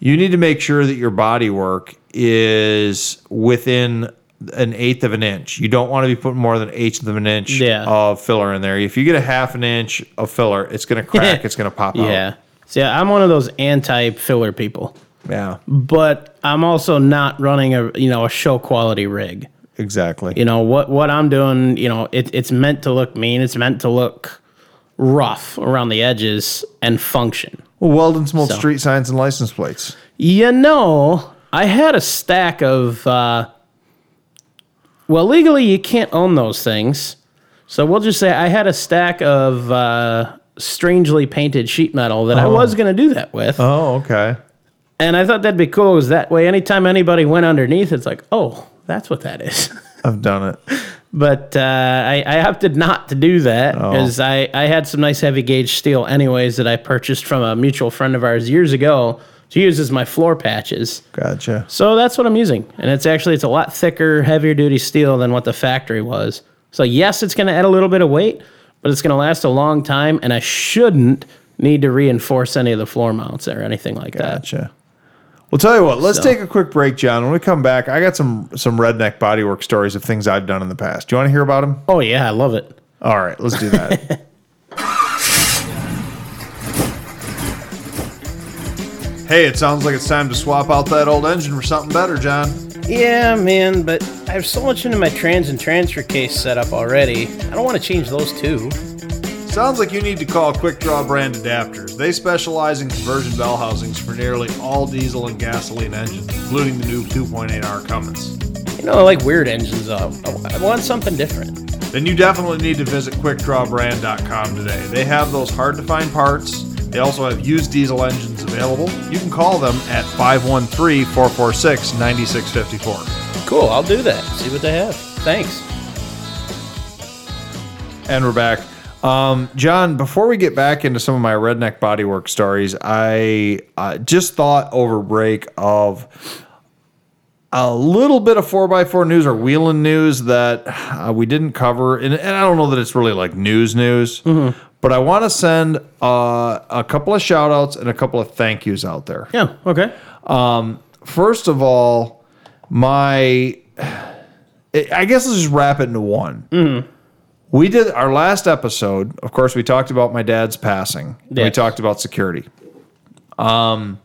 you need to make sure that your body work is within an eighth of an inch. You don't want to be putting more than an eighth of an inch Yeah. of filler in there. If you get a half an inch of filler, it's going to crack. it's going to pop out. Yeah. See, I'm one of those anti filler people, Yeah. but I'm also not running a you know a show quality rig. Exactly. You know what what I'm doing. You know it, it's meant to look mean. It's meant to look rough around the edges and function. Well, Weldon's mold So. street signs and license plates. You know, I had a stack of. Uh, well, legally you can't own those things, so we'll just say I had a stack of uh, strangely painted sheet metal that I was going to do that with. Oh, okay. And I thought that'd be cool. Is that way? Anytime anybody went underneath, it's like, oh, that's what that is. I've done it. but uh, I, I opted not to do that Oh. because I, I had some nice heavy gauge steel, anyways, that I purchased from a mutual friend of ours years ago to use as my floor patches. Gotcha. So that's what I'm using, and it's actually it's a lot thicker, heavier duty steel than what the factory was. So yes, it's going to add a little bit of weight, but it's going to last a long time, and I shouldn't need to reinforce any of the floor mounts or anything like that. Gotcha. Well, tell you what. Let's So- take a quick break, John. When we come back, I got some some redneck bodywork stories of things I've done in the past. Do you want to hear about them? Oh yeah, I love it. All right, let's do that. hey, it sounds like it's time to swap out that old engine for something better, John. Yeah, man, but I have so much into my trans and transfer case set up already. I don't want to change those too. Sounds like you need to call Quick Draw Brand Adapters. They specialize in conversion bell housings for nearly all diesel and gasoline engines, including the new 2.8R Cummins. You know, I like weird engines though. I I want something different. Then you definitely need to visit quickdrawbrand.com today. They have those hard to find parts. They also have used diesel engines available. You can call them at 513 446 9654. Cool, I'll do that. See what they have. Thanks. And we're back. Um, John, before we get back into some of my redneck bodywork stories, I uh, just thought over break of a little bit of 4x4 news or wheeling news that uh, we didn't cover. And, and I don't know that it's really like news news, but I want to send uh, a couple of shout outs and a couple of thank yous out there. Yeah, okay. First of all, my I guess let's just wrap it into one. We did our last episode. Of course, we talked about my dad's passing. We talked about security. Um,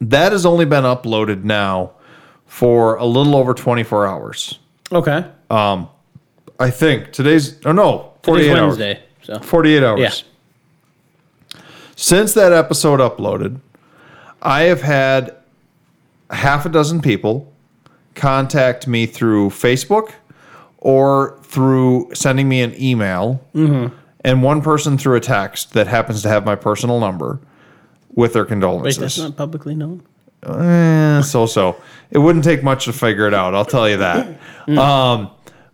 that has only been uploaded now for a little over 24 hours. Okay. I think today's oh no, 48 Today's hours. Wednesday. So 48 hours. Yeah. Since that episode uploaded, I have had half a dozen people contact me through Facebook or through sending me an email, and one person through a text that happens to have my personal number with their Wait, condolences. that's not publicly known. Eh, so so. It wouldn't take much to figure it out. I'll tell you that. Um,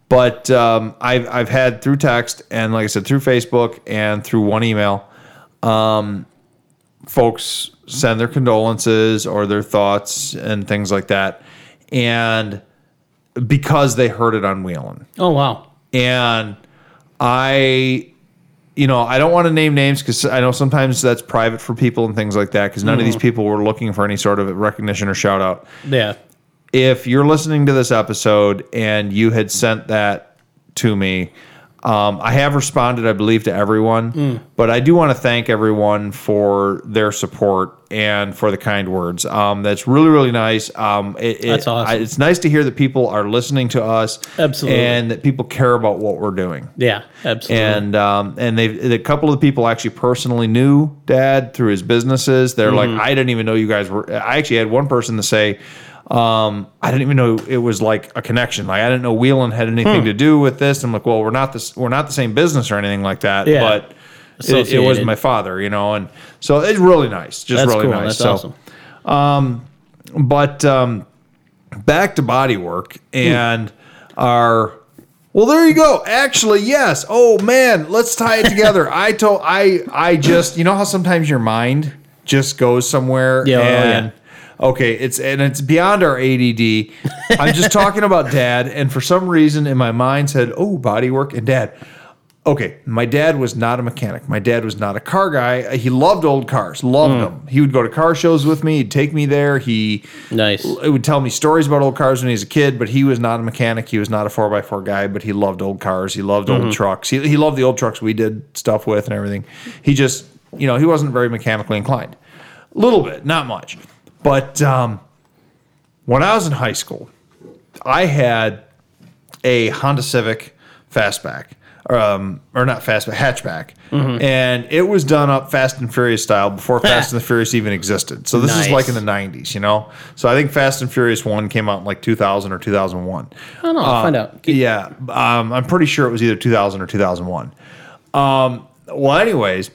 but um, I've I've had through text and like I said through Facebook and through one email, um, folks send their condolences or their thoughts and things like that, and because they heard it on Wheeling Oh wow. and I, you know, I don't want to name names because I know sometimes that's private for people and things like that. Because none of these mm-hmm. people were looking for any sort of recognition or shout out. Yeah. If you're listening to this episode and you had sent that to me, um, I have responded, I believe, to everyone, but I do want to thank everyone for their support and for the kind words. Um, that's really, really nice. Um, it, it- That's awesome. I- it's nice to hear that people are listening to us, Absolutely. and that people care about what we're doing. Yeah. Absolutely. And um, and they a couple of the people actually personally knew Dad through his businesses. They're Mm-hmm. like, I didn't even know you guys were. I actually had one person to say, um, I didn't even know it was like a connection. Like I didn't know Wheelan had anything to do with this. I'm like, well, we're not this. We're not the same business or anything like that. Yeah. But it, it was my father, you know, and so it's really nice, just that's really cool. nice. That's so, awesome. but um, back to bodywork and our well there you go actually yes oh man let's tie it together i told i i just you know how sometimes your mind just goes somewhere Yeah, oh, and okay it's and it's beyond our add i'm just talking about dad and for some reason in my mind said oh bodywork and dad okay, my dad was not a mechanic. My dad was not a car guy. He loved old cars, loved Hmm. them. He would go to car shows with me. He'd take me there. He Nice. it would tell me stories about old cars when he was a kid, but he was not a mechanic. He was not a 4x4 guy, but he loved old cars. He loved Mm-hmm. old trucks. He, he loved the old trucks we did stuff with and everything. He just, you know, he wasn't very mechanically inclined. A little bit, not much. But um, when I was in high school, I had a Honda Civic Fastback, um, or not Fastback, hatchback, Mm-hmm. and it was done up Fast and Furious style before Fast and the Furious even existed. So this is like in the '90s, you know. So I think Fast and Furious One came out in like 2000 or 2001. I don't know. I'll find out. Keep- Yeah, um, I'm pretty sure it was either 2000 or 2001. Um, well, anyways,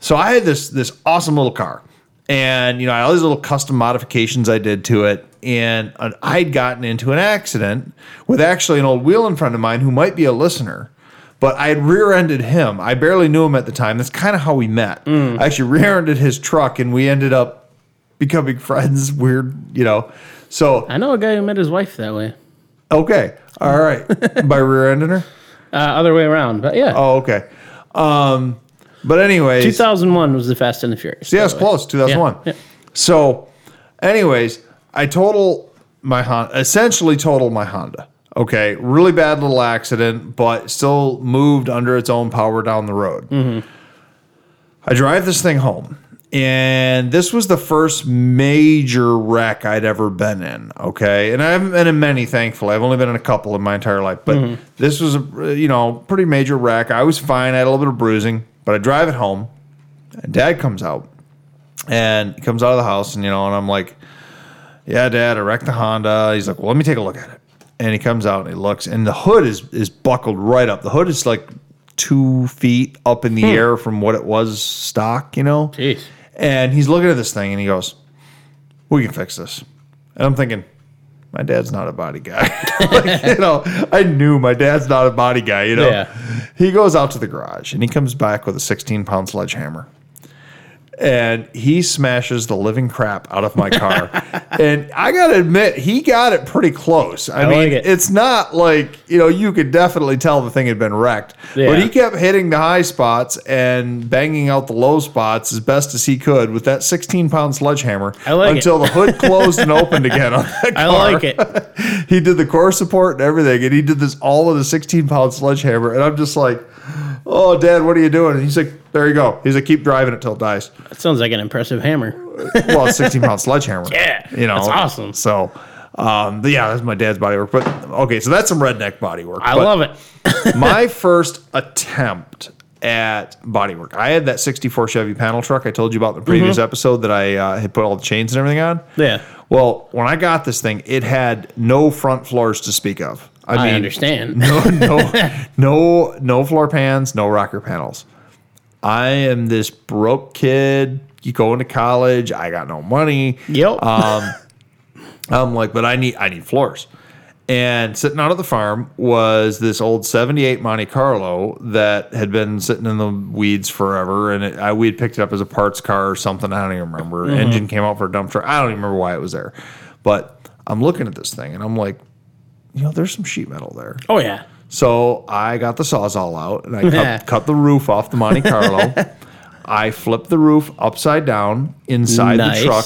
so I had this this awesome little car, and you know, all these little custom modifications I did to it, and I'd gotten into an accident with actually an old wheeling friend of mine who might be a listener. But I had rear-ended him. I barely knew him at the time. That's kind of how we met. I actually rear-ended his truck, and we ended up becoming friends. Weird, you know. So I know a guy who met his wife that way. okay, all right. By rear-ending her. Uh, other way around, but yeah. Oh, okay. Um, but anyways, 2001 was the Fast and the Furious. yeah, it's close. 2001. Yeah, yeah. So, anyways, I total my Honda, essentially total my Honda. Okay, really bad little accident, but still moved under its own power down the road. Mm-hmm. I drive this thing home, and this was the first major wreck I'd ever been in. Okay, and I haven't been in many, thankfully. I've only been in a couple in my entire life, but Mm-hmm. this was a you know pretty major wreck. I was fine. I had a little bit of bruising, but I drive it home, and Dad comes out, and he comes out of the house, and you know, and I'm like, "Yeah, Dad, I wrecked the Honda." He's like, "Well, let me take a look at it." And he comes out and he looks, and the hood is is buckled right up. The hood is like two feet up in the hmm. air from what it was stock, you know. Jeez. And he's looking at this thing, and he goes, "We can fix this." And I'm thinking, my dad's not a body guy. like, you know, I knew my dad's not a body guy, you know. Yeah. He goes out to the garage and he comes back with a 16 pound sledgehammer. And he smashes the living crap out of my car. and I got to admit, he got it pretty close. I, I mean, like it. it's not like, you know, you could definitely tell the thing had been wrecked. But he kept hitting the high spots and banging out the low spots as best as he could with that 16 pound sledgehammer I like it. until the hood closed and opened again on that car I like it. he did the core support and everything, and he did this all with a 16 pound sledgehammer. And I'm just like, oh, Dad, what are you doing? And he's like, there you go. He's like, keep driving it till it dies. That sounds like an impressive hammer. Well, it's 16 pound sledgehammer. Yeah, You know, that's awesome. So, um, but yeah, that's my dad's body work. But okay, so that's some redneck body work. I But love it. my first attempt at body work, I had that 64 Chevy panel truck I told you about in the previous episode that I uh, had put all the chains and everything on. Yeah. Well, when I got this thing, it had no front floors to speak of. I, I mean, understand. no, no, no, no floor pans, no rocker panels. I am this broke kid. You going to college? I got no money. Yep. Um, I'm like, but I need I need floors. And sitting out at the farm was this old '78 Monte Carlo that had been sitting in the weeds forever, and it, I, we had picked it up as a parts car or something. I don't even remember. Engine came out for a dump truck. I don't even remember why it was there. But I'm looking at this thing, and I'm like, you know, there's some sheet metal there. oh yeah. So I got the sawzall out and I cut, cut the roof off the Monte Carlo. I flipped the roof upside down inside Nice. the truck.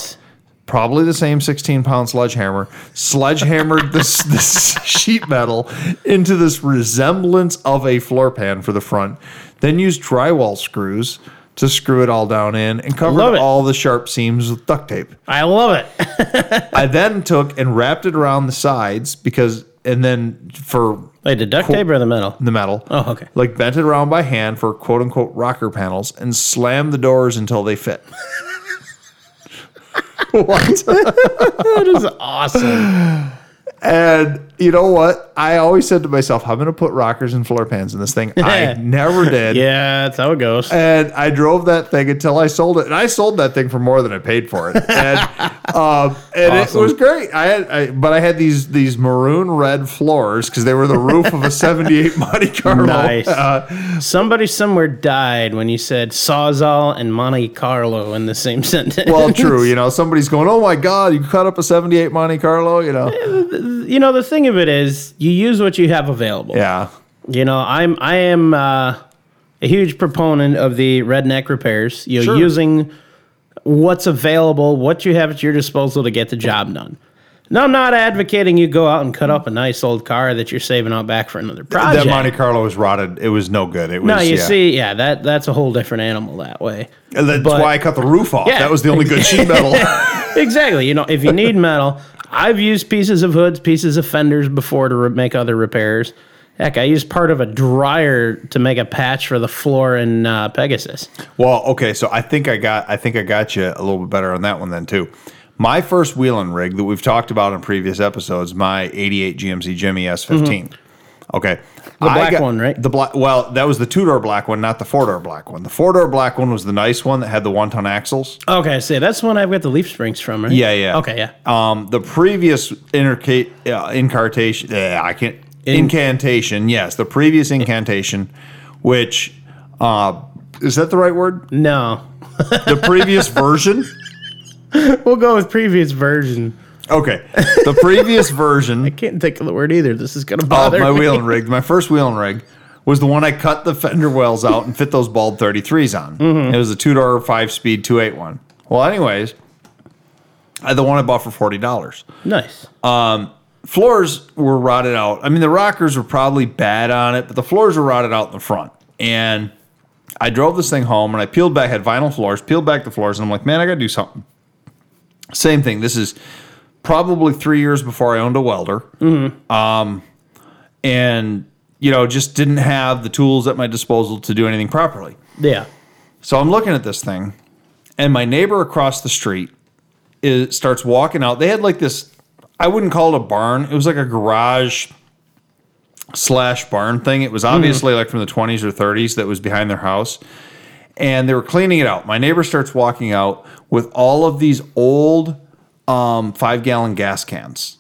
Probably the same 16 pound sledgehammer. Sledgehammered this, this sheet metal into this resemblance of a floor pan for the front. Then used drywall screws to screw it all down in and covered all the sharp seams with duct tape. I love it. I then took and wrapped it around the sides because, and then for Wait, the duct Cool. tape or the metal? the metal. Oh, okay. Like bent it around by hand for quote unquote rocker panels and slammed the doors until they fit. what? That is awesome. And you know what? I always said to myself, I'm going to put rockers and floor pans in this thing. I never did. yeah, that's how it goes. And I drove that thing until I sold it, and I sold that thing for more than I paid for it. And, um, and it was great. I had, I, but I had these these maroon red floors because they were the roof of a '78 Monte Carlo. Nice. Uh, Somebody somewhere died when you said Sawzall and Monte Carlo in the same sentence. well, true. You know, somebody's going, "Oh my God, you cut up a '78 Monte Carlo." You know, you know the thing of it is you use what you have available. yeah. You know, I'm I am uh a huge proponent of the redneck repairs. You know, Sure. using what's available, what you have at your disposal to get the job done. No, I'm not advocating you go out and cut up a nice old car that you're saving out back for another project. That Monte Carlo was rotted. It was no good. It was. no, you yeah. see, yeah, that that's a whole different animal that way. And that's but- why I cut the roof off. Yeah. That was the only good sheet metal. exactly. You know, if you need metal, I've used pieces of hoods, pieces of fenders before to re- make other repairs. Heck, I used part of a dryer to make a patch for the floor in uh, Pegasus. Well, okay, so I think I got I think I got you a little bit better on that one then too. My first wheeling rig that we've talked about in previous episodes, my 88 GMC Jimmy S15. Okay. The black one, right? The black well, that was the two-door black one, not the four-door black one. The four-door black one was the nice one that had the one-ton axles. Okay, see, that's the one I've got the leaf springs from, right? Yeah, yeah. Okay, yeah. Um, the previous interca- uh, incartation, yeah, I can't incantation. Yes, the previous incantation, which uh, is that the right word? No. The previous version. We'll go with previous version. Okay, the previous version I Can't think of the word either. This is going to of bother my me. wheeling rig, my first wheeling rig, was the one I cut the fender wells out and fit those bald 33s on. Mm-hmm. It was a two door, five speed, 281. Well, anyways, I the one I bought for forty dollars. Nice. floors were rotted out. I mean, the rockers were probably bad on it, but the floors were rotted out in the front. And I drove this thing home and I peeled back, had vinyl floors, peeled back the floors, and I'm like, man, I got to do something. Same thing. This is probably three years before I owned a welder. Um, and, you know, just didn't have the tools at my disposal to do anything properly. yeah. So I'm looking at this thing, and my neighbor across the street is, starts walking out. They had like this, I wouldn't call it a barn. It was like a garage slash barn thing. It was obviously like from the 20s or 30s that was behind their house. And they were cleaning it out. My neighbor starts walking out with all of these old um, five gallon gas cans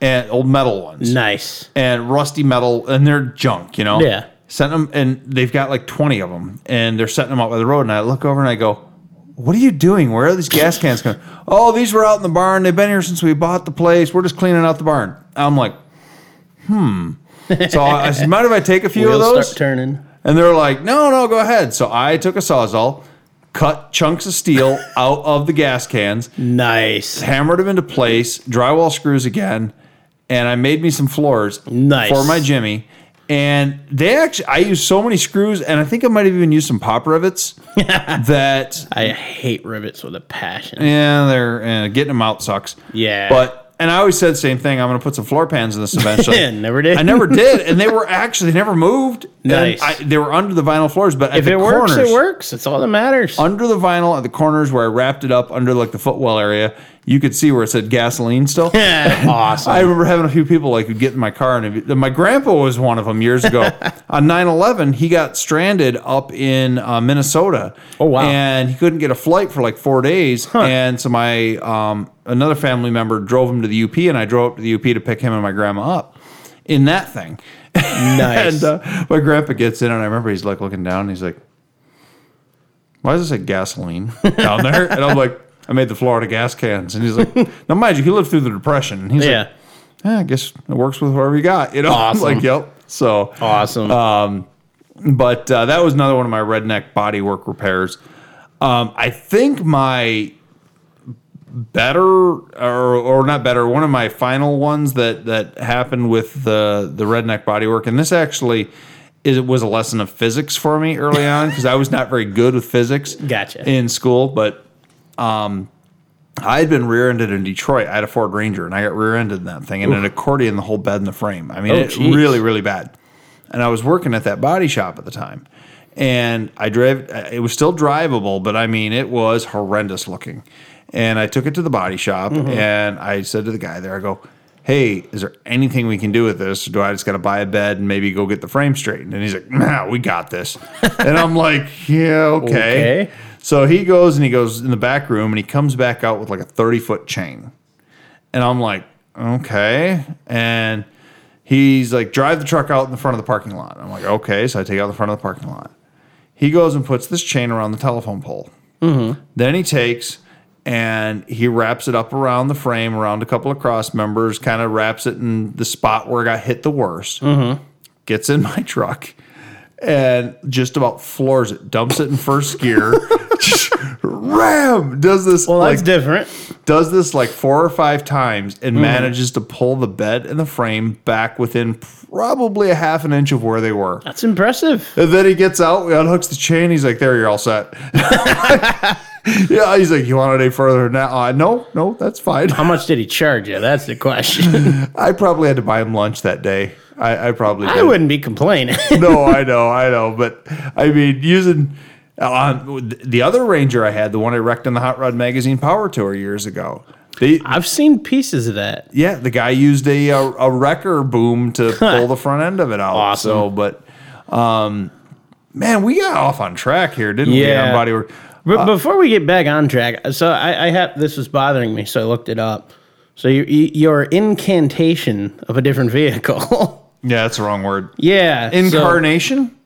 and old metal ones nice. and rusty metal, and they're junk, you know. Yeah. Sent them, and they've got like twenty of them, and they're setting them out by the road. And I look over and I go, "What are you doing? Where are these gas cans coming? oh, these were out in the barn. They've been here since we bought the place. We're just cleaning out the barn." I'm like, "Hmm." So I I said, "Mind if I take a few Wheels of those?" start turning. And they're like, no, no, go ahead. So I took a sawzall, cut chunks of steel out of the gas cans, Nice. hammered them into place, drywall screws again, and I made me some floors Nice. for my Jimmy. And they actually, I used so many screws, and I think I might have even used some pop rivets that, I hate rivets with a passion. yeah, they're uh, getting them out sucks. Yeah. But and I always said the same thing. I'm going to put some floor pans in this eventually. Never did. I never did, and they were actually they never moved. And Nice. I, they were under the vinyl floors, but at If it works, it works. It's all that matters. under the vinyl at the corners where I wrapped it up under like the footwell area, you could see where it said gasoline still. Yeah. Awesome. I remember having a few people like would get in my car, and my grandpa was one of them years ago. On 9/11, he got stranded up in uh, Minnesota. Oh, wow. And he couldn't get a flight for like four days, and so my um, another family member drove him to the UP, and I drove up to the UP to pick him and my grandma up in that thing. nice. And uh, my grandpa gets in, and I remember he's like looking down. And he's like, "Why does it say gasoline down there?" And I'm like, "I made the Florida gas cans." And he's like, "Now, mind you, he lived through the depression." And he's yeah. like, "Yeah, I guess it works with whoever you got." You know, Awesome. like, "Yep." So, awesome. but uh, that was another one of my redneck bodywork repairs. Um, I think my better or or not better one of my final ones that that happened with the the redneck bodywork and this actually is was a lesson of physics for me early on because I was not very good with physics Gotcha. in school but um I had been rear-ended in Detroit. I had a Ford Ranger, and I got rear-ended in that thing, and an accordion the whole bed and the frame. I mean, Oh, it geez. really, really bad. And I was working at that body shop at the time, and I drove. It was still drivable, but I mean, it was horrendous looking. And I took it to the body shop, Mm-hmm. and I said to the guy there, I go, "Hey, is there anything we can do with this? Or do I just got to buy a bed and maybe go get the frame straightened?" And he's like, "Nah, we got this." and I'm like, "Yeah, okay." Okay. So he goes and he goes in the back room and he comes back out with like a 30 foot chain. And I'm like, okay. And he's like, drive the truck out in the front of the parking lot. I'm like, okay. So I take out the front of the parking lot. He goes and puts this chain around the telephone pole. Mm-hmm. Then he takes and he wraps it up around the frame, around a couple of cross members, kind of wraps it in the spot where it got hit the worst. Mm-hmm. Gets in my truck and just about floors it, dumps it in first gear, ram does this Well, like that's different. does this like four or five times and manages to pull the bed and the frame back within probably a half an inch of where they were. That's impressive. And then he gets out, he unhooks the chain. He's like, "There, you're all set." yeah, he's like, "You want it any further now?" Uh, no, no, that's fine. How much did he charge you? That's the question. I probably had to buy him lunch that day. I, I probably did. I wouldn't be complaining. no, I know, I know, but I mean, using on the other Ranger I had, the one I wrecked in the Hot Rod Magazine Power Tour years ago. They, I've seen pieces of that. yeah, the guy used a a, a wrecker boom to pull the front end of it out. Awesome. So, but um, man, we got off on track here, didn't we? Yeah. On body work. But before we get back on track, so I, I have this was bothering me, so I looked it up. So your your incantation of a different vehicle. Yeah, that's the wrong word. yeah. so- Incarnation?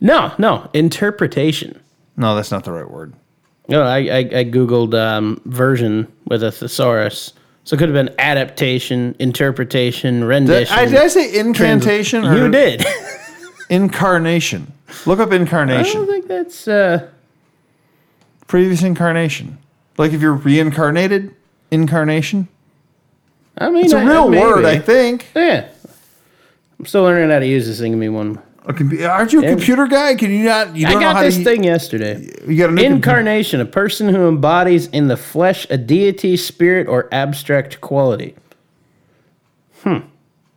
no, no, interpretation. no, that's not the right word. No, I, I, I googled um, version with a thesaurus, so it could have been adaptation, interpretation, Did rendition. I, did I say incantation? or you did. Incarnation. Look up incarnation. I don't think that's. Uh, Previous incarnation. Like if you're reincarnated, incarnation. I mean, It's a I- real maybe. word, I think. Yeah. I'm still learning how to use this thing. Give me one. A Aren't you a computer guy? Can you not? You I don't know got how this to. thing yesterday. You got a new. Incarnation, a person who embodies in the flesh a deity, spirit, or abstract quality. Hmm.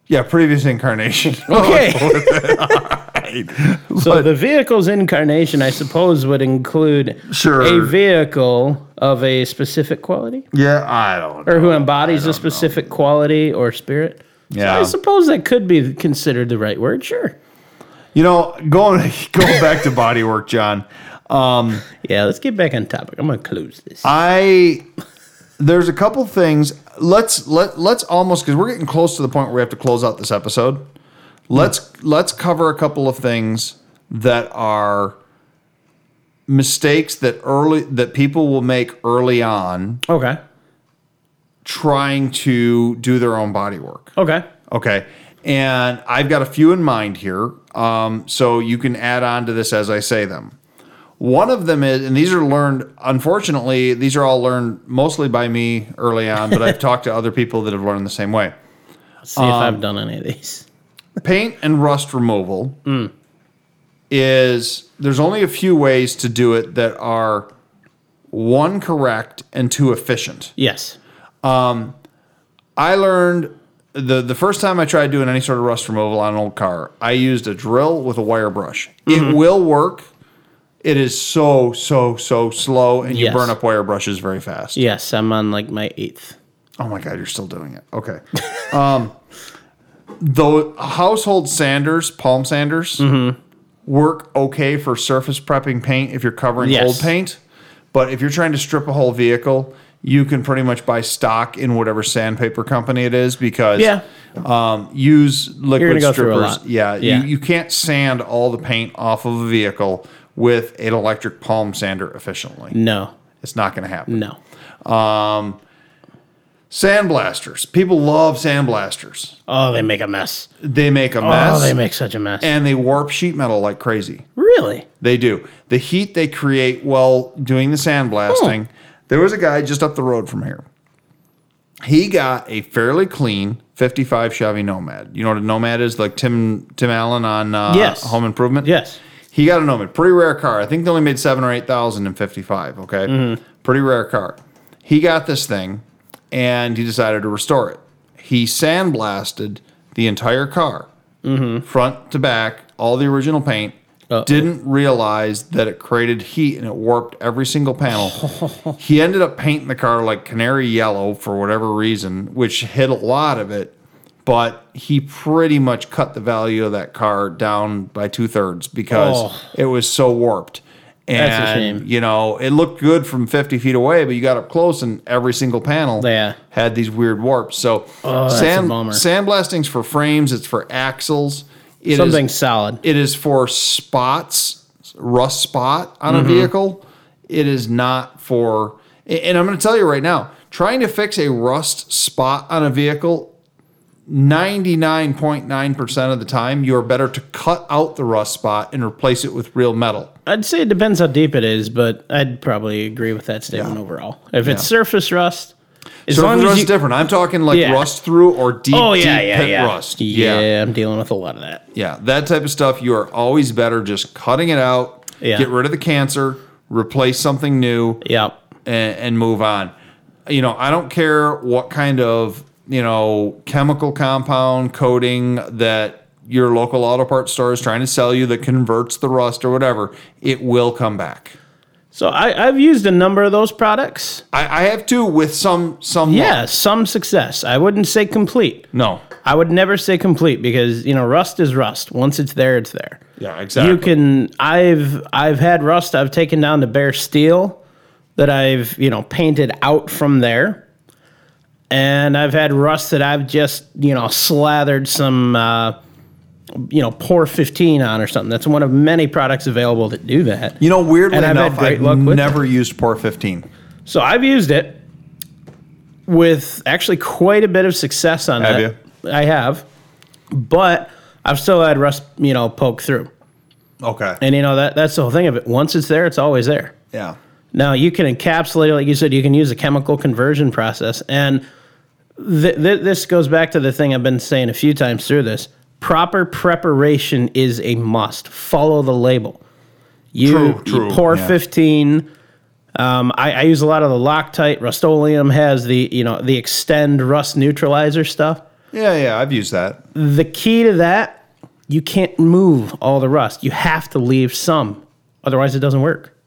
Yeah, previous incarnation. Okay. so the vehicle's incarnation, I suppose, would include Sure. a vehicle of a specific quality, yeah, I don't. or who embodies a specific quality or spirit. So Yeah. I suppose that could be considered the right word. Sure. You know, going going back to body work, John. Um, Yeah. Let's get back on topic. I'm gonna close this. I there's a couple things. Let's let let's almost because we're getting close to the point where we have to close out this episode. Let's let's cover a couple of things that are mistakes that early that people will make early on okay. Trying to do their own body work. Okay. Okay. And I've got a few in mind here. Um, so you can add on to this as I say them. One of them is, and these are learned, unfortunately, these are all learned mostly by me early on, but I've talked to other people that have learned the same way. Let's see if I've done any of these. Paint and rust removal is, there's only a few ways to do it that are one, correct, and two, efficient. Yes. I learned the the first time I tried doing any sort of rust removal on an old car, I used a drill with a wire brush. Mm-hmm. It will work. It is so so so slow, and you Yes. burn up wire brushes very fast. Yes, I'm on like my eighth. Oh my god, you're still doing it. Okay. um, though household sanders, palm sanders, Mm-hmm. work okay for surface prepping paint if you're covering Yes. old paint. But if you're trying to strip a whole vehicle, you can pretty much buy stock in whatever sandpaper company it is because Yeah. um, use liquid go strippers. Yeah, Yeah. You, you can't sand all the paint off of a vehicle with an electric palm sander efficiently. No. It's not going to happen. No. Sandblasters. People love sandblasters. Oh, they make a mess. They make a mess. Oh, they make such a mess. and they warp sheet metal like crazy. really? They do. The heat they create while doing the sandblasting. There was a guy just up the road from here. He got a fairly clean 55 Chevy Nomad. You know what a Nomad is? Like Tim Tim Allen on uh, Yes. Home Improvement? Yes. He got a Nomad. Pretty rare car. I think they only made seven or 8,000 in 55. Okay. Mm-hmm. Pretty rare car. He got this thing and he decided to restore it. He sandblasted the entire car, Mm-hmm. front to back, all the original paint. Uh-oh. Didn't realize that it created heat and it warped every single panel. he ended up painting the car like canary yellow for whatever reason, which hit a lot of it. But he pretty much cut the value of that car down by two thirds because Oh. it was so warped. And, That's a shame. you know, it looked good from 50 feet away, but you got up close and every single panel Yeah. had these weird warps. So Oh, sand, sandblasting's for frames, it's for axles. It is- Something solid. it is for spots, rust spot on Mm-hmm. a vehicle. It is not for, and I'm going to tell you right now, trying to fix a rust spot on a vehicle 99.9% of the time, you're better to cut out the rust spot and replace it with real metal. I'd say it depends how deep it is, but I'd probably agree with that statement Yeah. overall. If it's surface rust, as So long rust as is you, different. I'm talking like Yeah. rust through or oh, deep, oh yeah, deep yeah, pit yeah. rust. yeah, I'm dealing with a lot of that. Yeah, that type of stuff, you are always better just cutting it out, Yeah. get rid of the cancer, replace something new, Yep. and, and move on. You know, I don't care what kind of, you know, chemical compound coating that your local auto parts store is trying to sell you that converts the rust or whatever, it will come back. So I, I've used a number of those products. I, I have two with some some Yeah, luck. some success. I wouldn't say complete. No. I would never say complete because you know rust is rust. Once it's there, it's there. Yeah, exactly. You can. I've I've had rust. I've taken down to bare steel that I've you know painted out from there, and I've had rust that I've just you know slathered some uh, you know POR-15 on or something. That's one of many products available that do that. You know, weirdly And I've enough, I've never used POR-15. So I've used it with actually quite a bit of success on Have it. I have, but I've still had rust, you know, poke through. Okay. And you know that that's the whole thing of it. Once it's there, it's always there. yeah. Now you can encapsulate it, like you said, you can use a chemical conversion process, and th- th- this goes back to the thing I've been saying a few times through this. Proper preparation is a must. Follow the label. You, True, you pour yeah. 15. Um, I, I use a lot of the Loctite. Rust-Oleum has the you know the extend rust neutralizer stuff. Yeah, yeah, I've used that. The key to that, you can't move all the rust. You have to leave some, otherwise it doesn't work.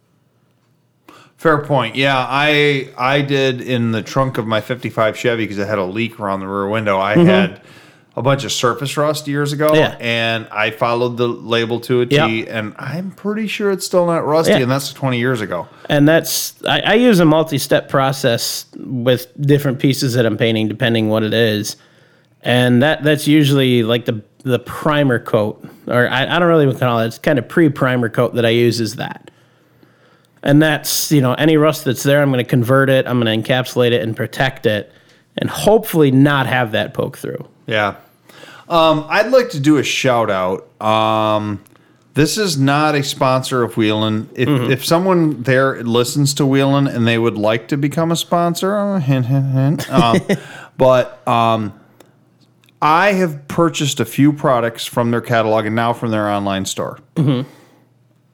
Fair point. Yeah, I I did in the trunk of my 55 Chevy because it had a leak around the rear window. I had a bunch of surface rust years ago. Yeah. and I followed the label to a T, Yep. and I'm pretty sure it's still not rusty, Yeah. and that's 20 years ago. And that's I, I use a multi-step process with different pieces that I'm painting, depending what it is. And that that's usually like the the primer coat, or I, I don't really call it. It's kind of pre-primer coat that I use is that. And that's you know any rust that's there, I'm going to convert it. I'm going to encapsulate it and protect it, and hopefully not have that poke through. Yeah. Um, I'd like to do a shout out. Um, this is not a sponsor of Wheelin. If, Mm-hmm. if someone there listens to Wheelin and they would like to become a sponsor, uh, hint, hint, hint. Um, but um, I have purchased a few products from their catalog and now from their online store. Mm-hmm.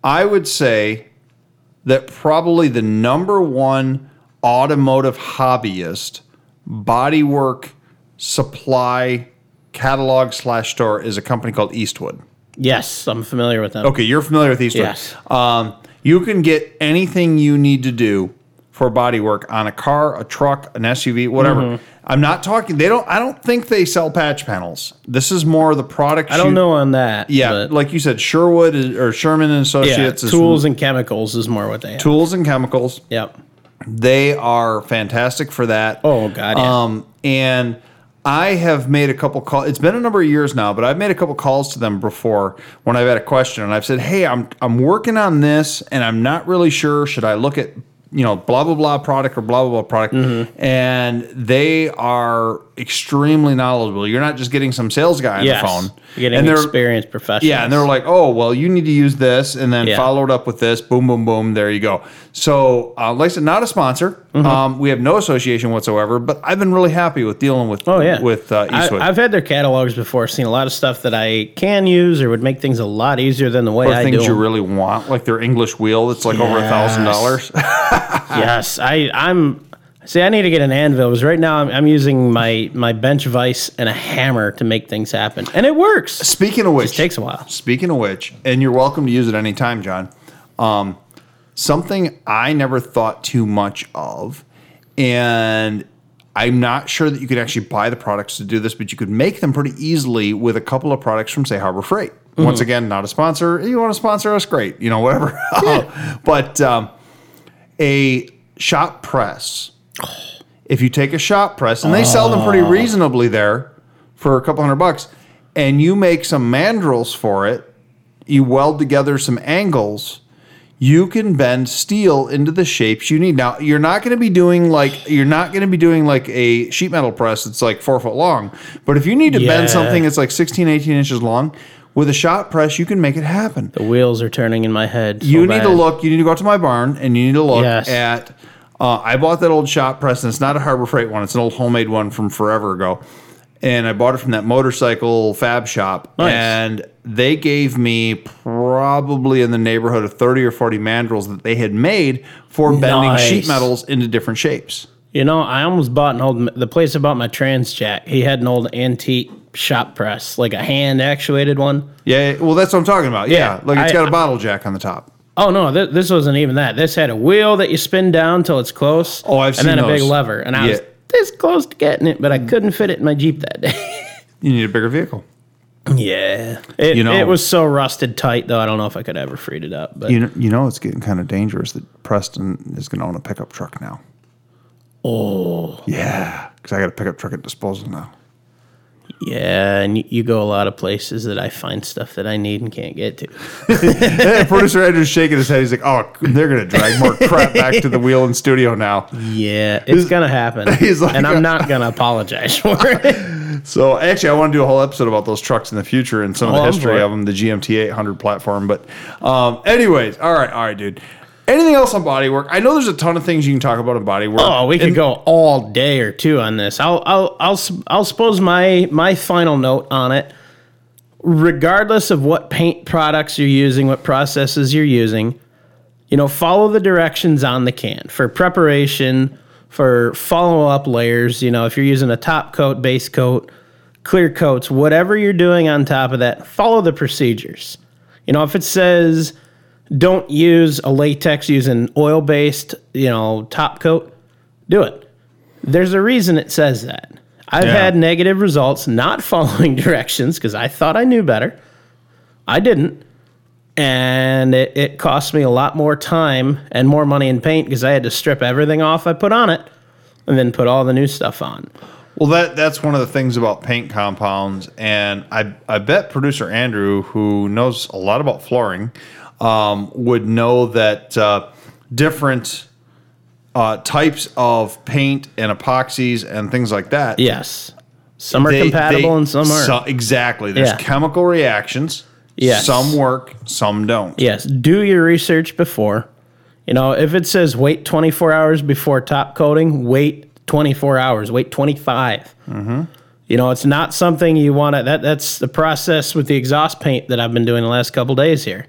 I would say that probably the number one automotive hobbyist bodywork supply catalog slash store is a company called Eastwood. Yes, I'm familiar with them. Okay, you're familiar with Eastwood. Yes. Um, you can get anything you need to do for body work on a car, a truck, an SUV, whatever. Mm-hmm. I'm not talking. They don't. I don't think they sell patch panels. This is more the product. I don't know on that. Yeah, but like you said, Sherwood is, or Sherman and yeah, Associates is tools and chemicals is more what they have. tools and chemicals. Yep. They are fantastic for that. Oh God. Yeah. Um, and I have made a couple calls. It's been a number of years now, but I've made a couple calls to them before when I've had a question, and I've said, "Hey, I'm I'm working on this, and I'm not really sure. Should I look at you know blah blah blah product or blah blah blah product?" Mm-hmm. And they are extremely knowledgeable. You're not just getting some sales guy on yes. the phone, You're getting and they're experienced professionals. yeah, and they're like, "Oh, well, you need to use this," and then Yeah. follow it up with this. Boom, boom, boom. There you go. So, uh, like I said, not a sponsor. Mm-hmm. Um, we have no association whatsoever. But I've been really happy with dealing with. Oh yeah, with uh, Eastwood. I, have had their catalogs before, seen a lot of stuff that I can use or would make things a lot easier than the way or I things do. you really want, like their English wheel that's like over a thousand dollars. yes, I I'm. See, I need to get an anvil because right now I'm, I'm using my my bench vise and a hammer to make things happen, and it works. Speaking of which, Just takes a while. Speaking of which, and you're welcome to use it anytime, John. Um, something I never thought too much of, and I'm not sure that you could actually buy the products to do this, but you could make them pretty easily with a couple of products from, say, Harbor Freight. Once again, not a sponsor. You want to sponsor us? Great. You know, whatever. but um, a shop press. If you take a shop press, and they sell them pretty oh. reasonably there for a couple hundred bucks, and you make some mandrels for it, you weld together some angles, you can bend steel into the shapes you need. Now, you're not going to be doing like you're not going to be doing like a sheet metal press that's like four foot long. But if you need to Yeah. bend something that's like 16, 18 inches long, with a shot press, you can make it happen. The wheels are turning in my head. so you need to look. You need to go out to my barn and you need to look Yes. at. Uh, I bought that old shop press, and it's not a Harbor Freight one. It's an old homemade one from forever ago, and I bought it from that motorcycle fab shop. Nice. And they gave me probably in the neighborhood of thirty or forty mandrels that they had made for bending Nice. sheet metals into different shapes. You know, I almost bought an old. The place I bought my trans jack, he had an old antique shop press, like a hand actuated one. Yeah, well, that's what I'm talking about. Yeah, Yeah, like it's I- got a bottle jack on the top. Oh no, th- this wasn't even that. This had a wheel that you spin down till it's close. Oh, I've and seen then a big lever, and I was this close to getting it, but I couldn't fit it in my Jeep that day. You need a bigger vehicle. yeah, it, You know- it was so rusted tight though. I don't know if I could ever freed it up. But You know, you know, it's getting kind of dangerous that Preston is going to own a pickup truck now. oh Yeah, because I got a pickup truck at disposal now. Yeah, and you, go a lot of places that I find stuff that I need and can't get to. Producer Andrew's shaking his head. He's like, "Oh, they're gonna drag more crap back to the Wheelin studio now." Yeah, it's gonna happen, like- and I'm not gonna apologize for it. So actually, I want to do a whole episode about those trucks in the future and some of Oh, the history of them, the GMT 800 platform. But, um, anyways, all right, all right, dude. Anything else on bodywork? I know there's a ton of things you can talk about in bodywork. Oh, we could go all day or two on this. I'll I'll I'll I'll suppose my my final note on it. Regardless of what paint products you're using, what processes you're using, you know, follow the directions on the can for preparation, for follow up layers. You know, if you're using a top coat, base coat, clear coats, whatever you're doing on top of that, follow the procedures. You know, if it says don't use a latex, use an oil based, you know, top coat, do it. There's a reason it says that. I've Yeah. had negative results not following directions because I thought I knew better. I didn't. And it, it cost me a lot more time and more money in paint because I had to strip everything off I put on it and then put all the new stuff on. Well, that that's one of the things about paint compounds, and I I bet producer Andrew, who knows a lot about flooring, um, would know that uh, different uh, types of paint and epoxies and things like that. Yes. Some are they- compatible they- and some aren't. so- exactly. There's Yeah. chemical reactions. Yes. Some work, some don't. Yes, do your research before. You know, if it says wait 24 hours before top coating, wait 24 hours, wait 25. Mm-hmm. You know, it's not something you want to. That that's the process with the exhaust paint that I've been doing the last couple days here.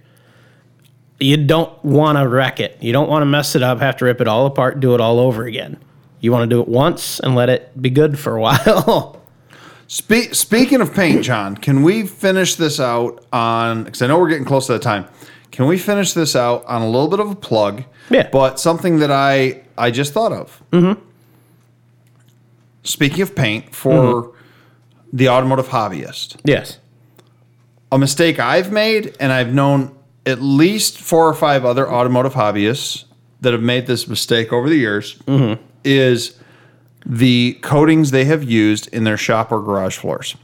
You don't want to wreck it. You don't want to mess it up. Have to rip it all apart, do it all over again. You want to do it once and let it be good for a while. Spe- speaking of paint, John, can we finish this out on? Because I know we're getting close to the time. Can we finish this out on a little bit of a plug? Yeah. But something that I I just thought of. Mm-hmm. Speaking of paint, for Mm-hmm. the automotive hobbyist, yes. a mistake I've made, and I've known at least four or five other automotive hobbyists that have made this mistake over the years, mm-hmm. is the coatings they have used in their shop or garage floors.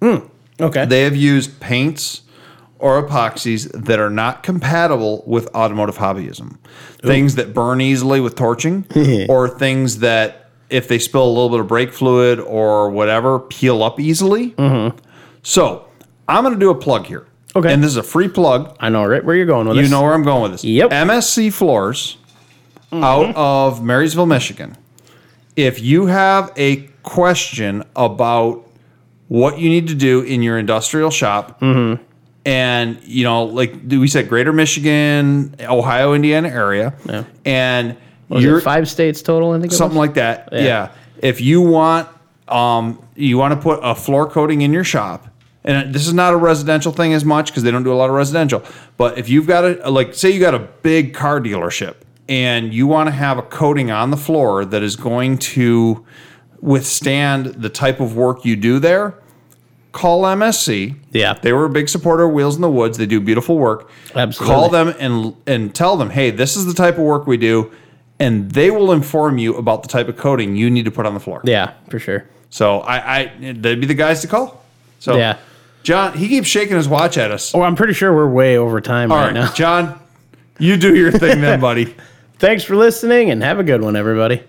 Mm, okay. They have used paints or epoxies that are not compatible with automotive hobbyism. Things that burn easily with torching, or things that, if they spill a little bit of brake fluid or whatever, peel up easily. Mm-hmm. So, I'm going to do a plug here. Okay. And this is a free plug. I know right where you're going with You this. You know where I'm going with this. Yep. MSC Floors out of Marysville, Michigan. If you have a question about what you need to do in your industrial shop, and you know, like we said, Greater Michigan, Ohio, Indiana area, Yeah. and you're five states total, I think something like that. Yeah. Yeah. If you want, um, you want to put a floor coating in your shop, and this is not a residential thing as much because they don't do a lot of residential. But if you've got a like, say you got a big car dealership and you want to have a coating on the floor that is going to withstand the type of work you do there, call MSC. Yeah. They were a big supporter of Wheels in the Woods. They do beautiful work. Absolutely. Call them and and tell them, hey, this is the type of work we do, and they will inform you about the type of coating you need to put on the floor. Yeah, for sure. So I, I they'd be the guys to call. So Yeah. John, he keeps shaking his watch at us. Oh, I'm pretty sure we're way over time All right, right, now. John, You do your thing then, buddy. Thanks for listening and have a good one, everybody.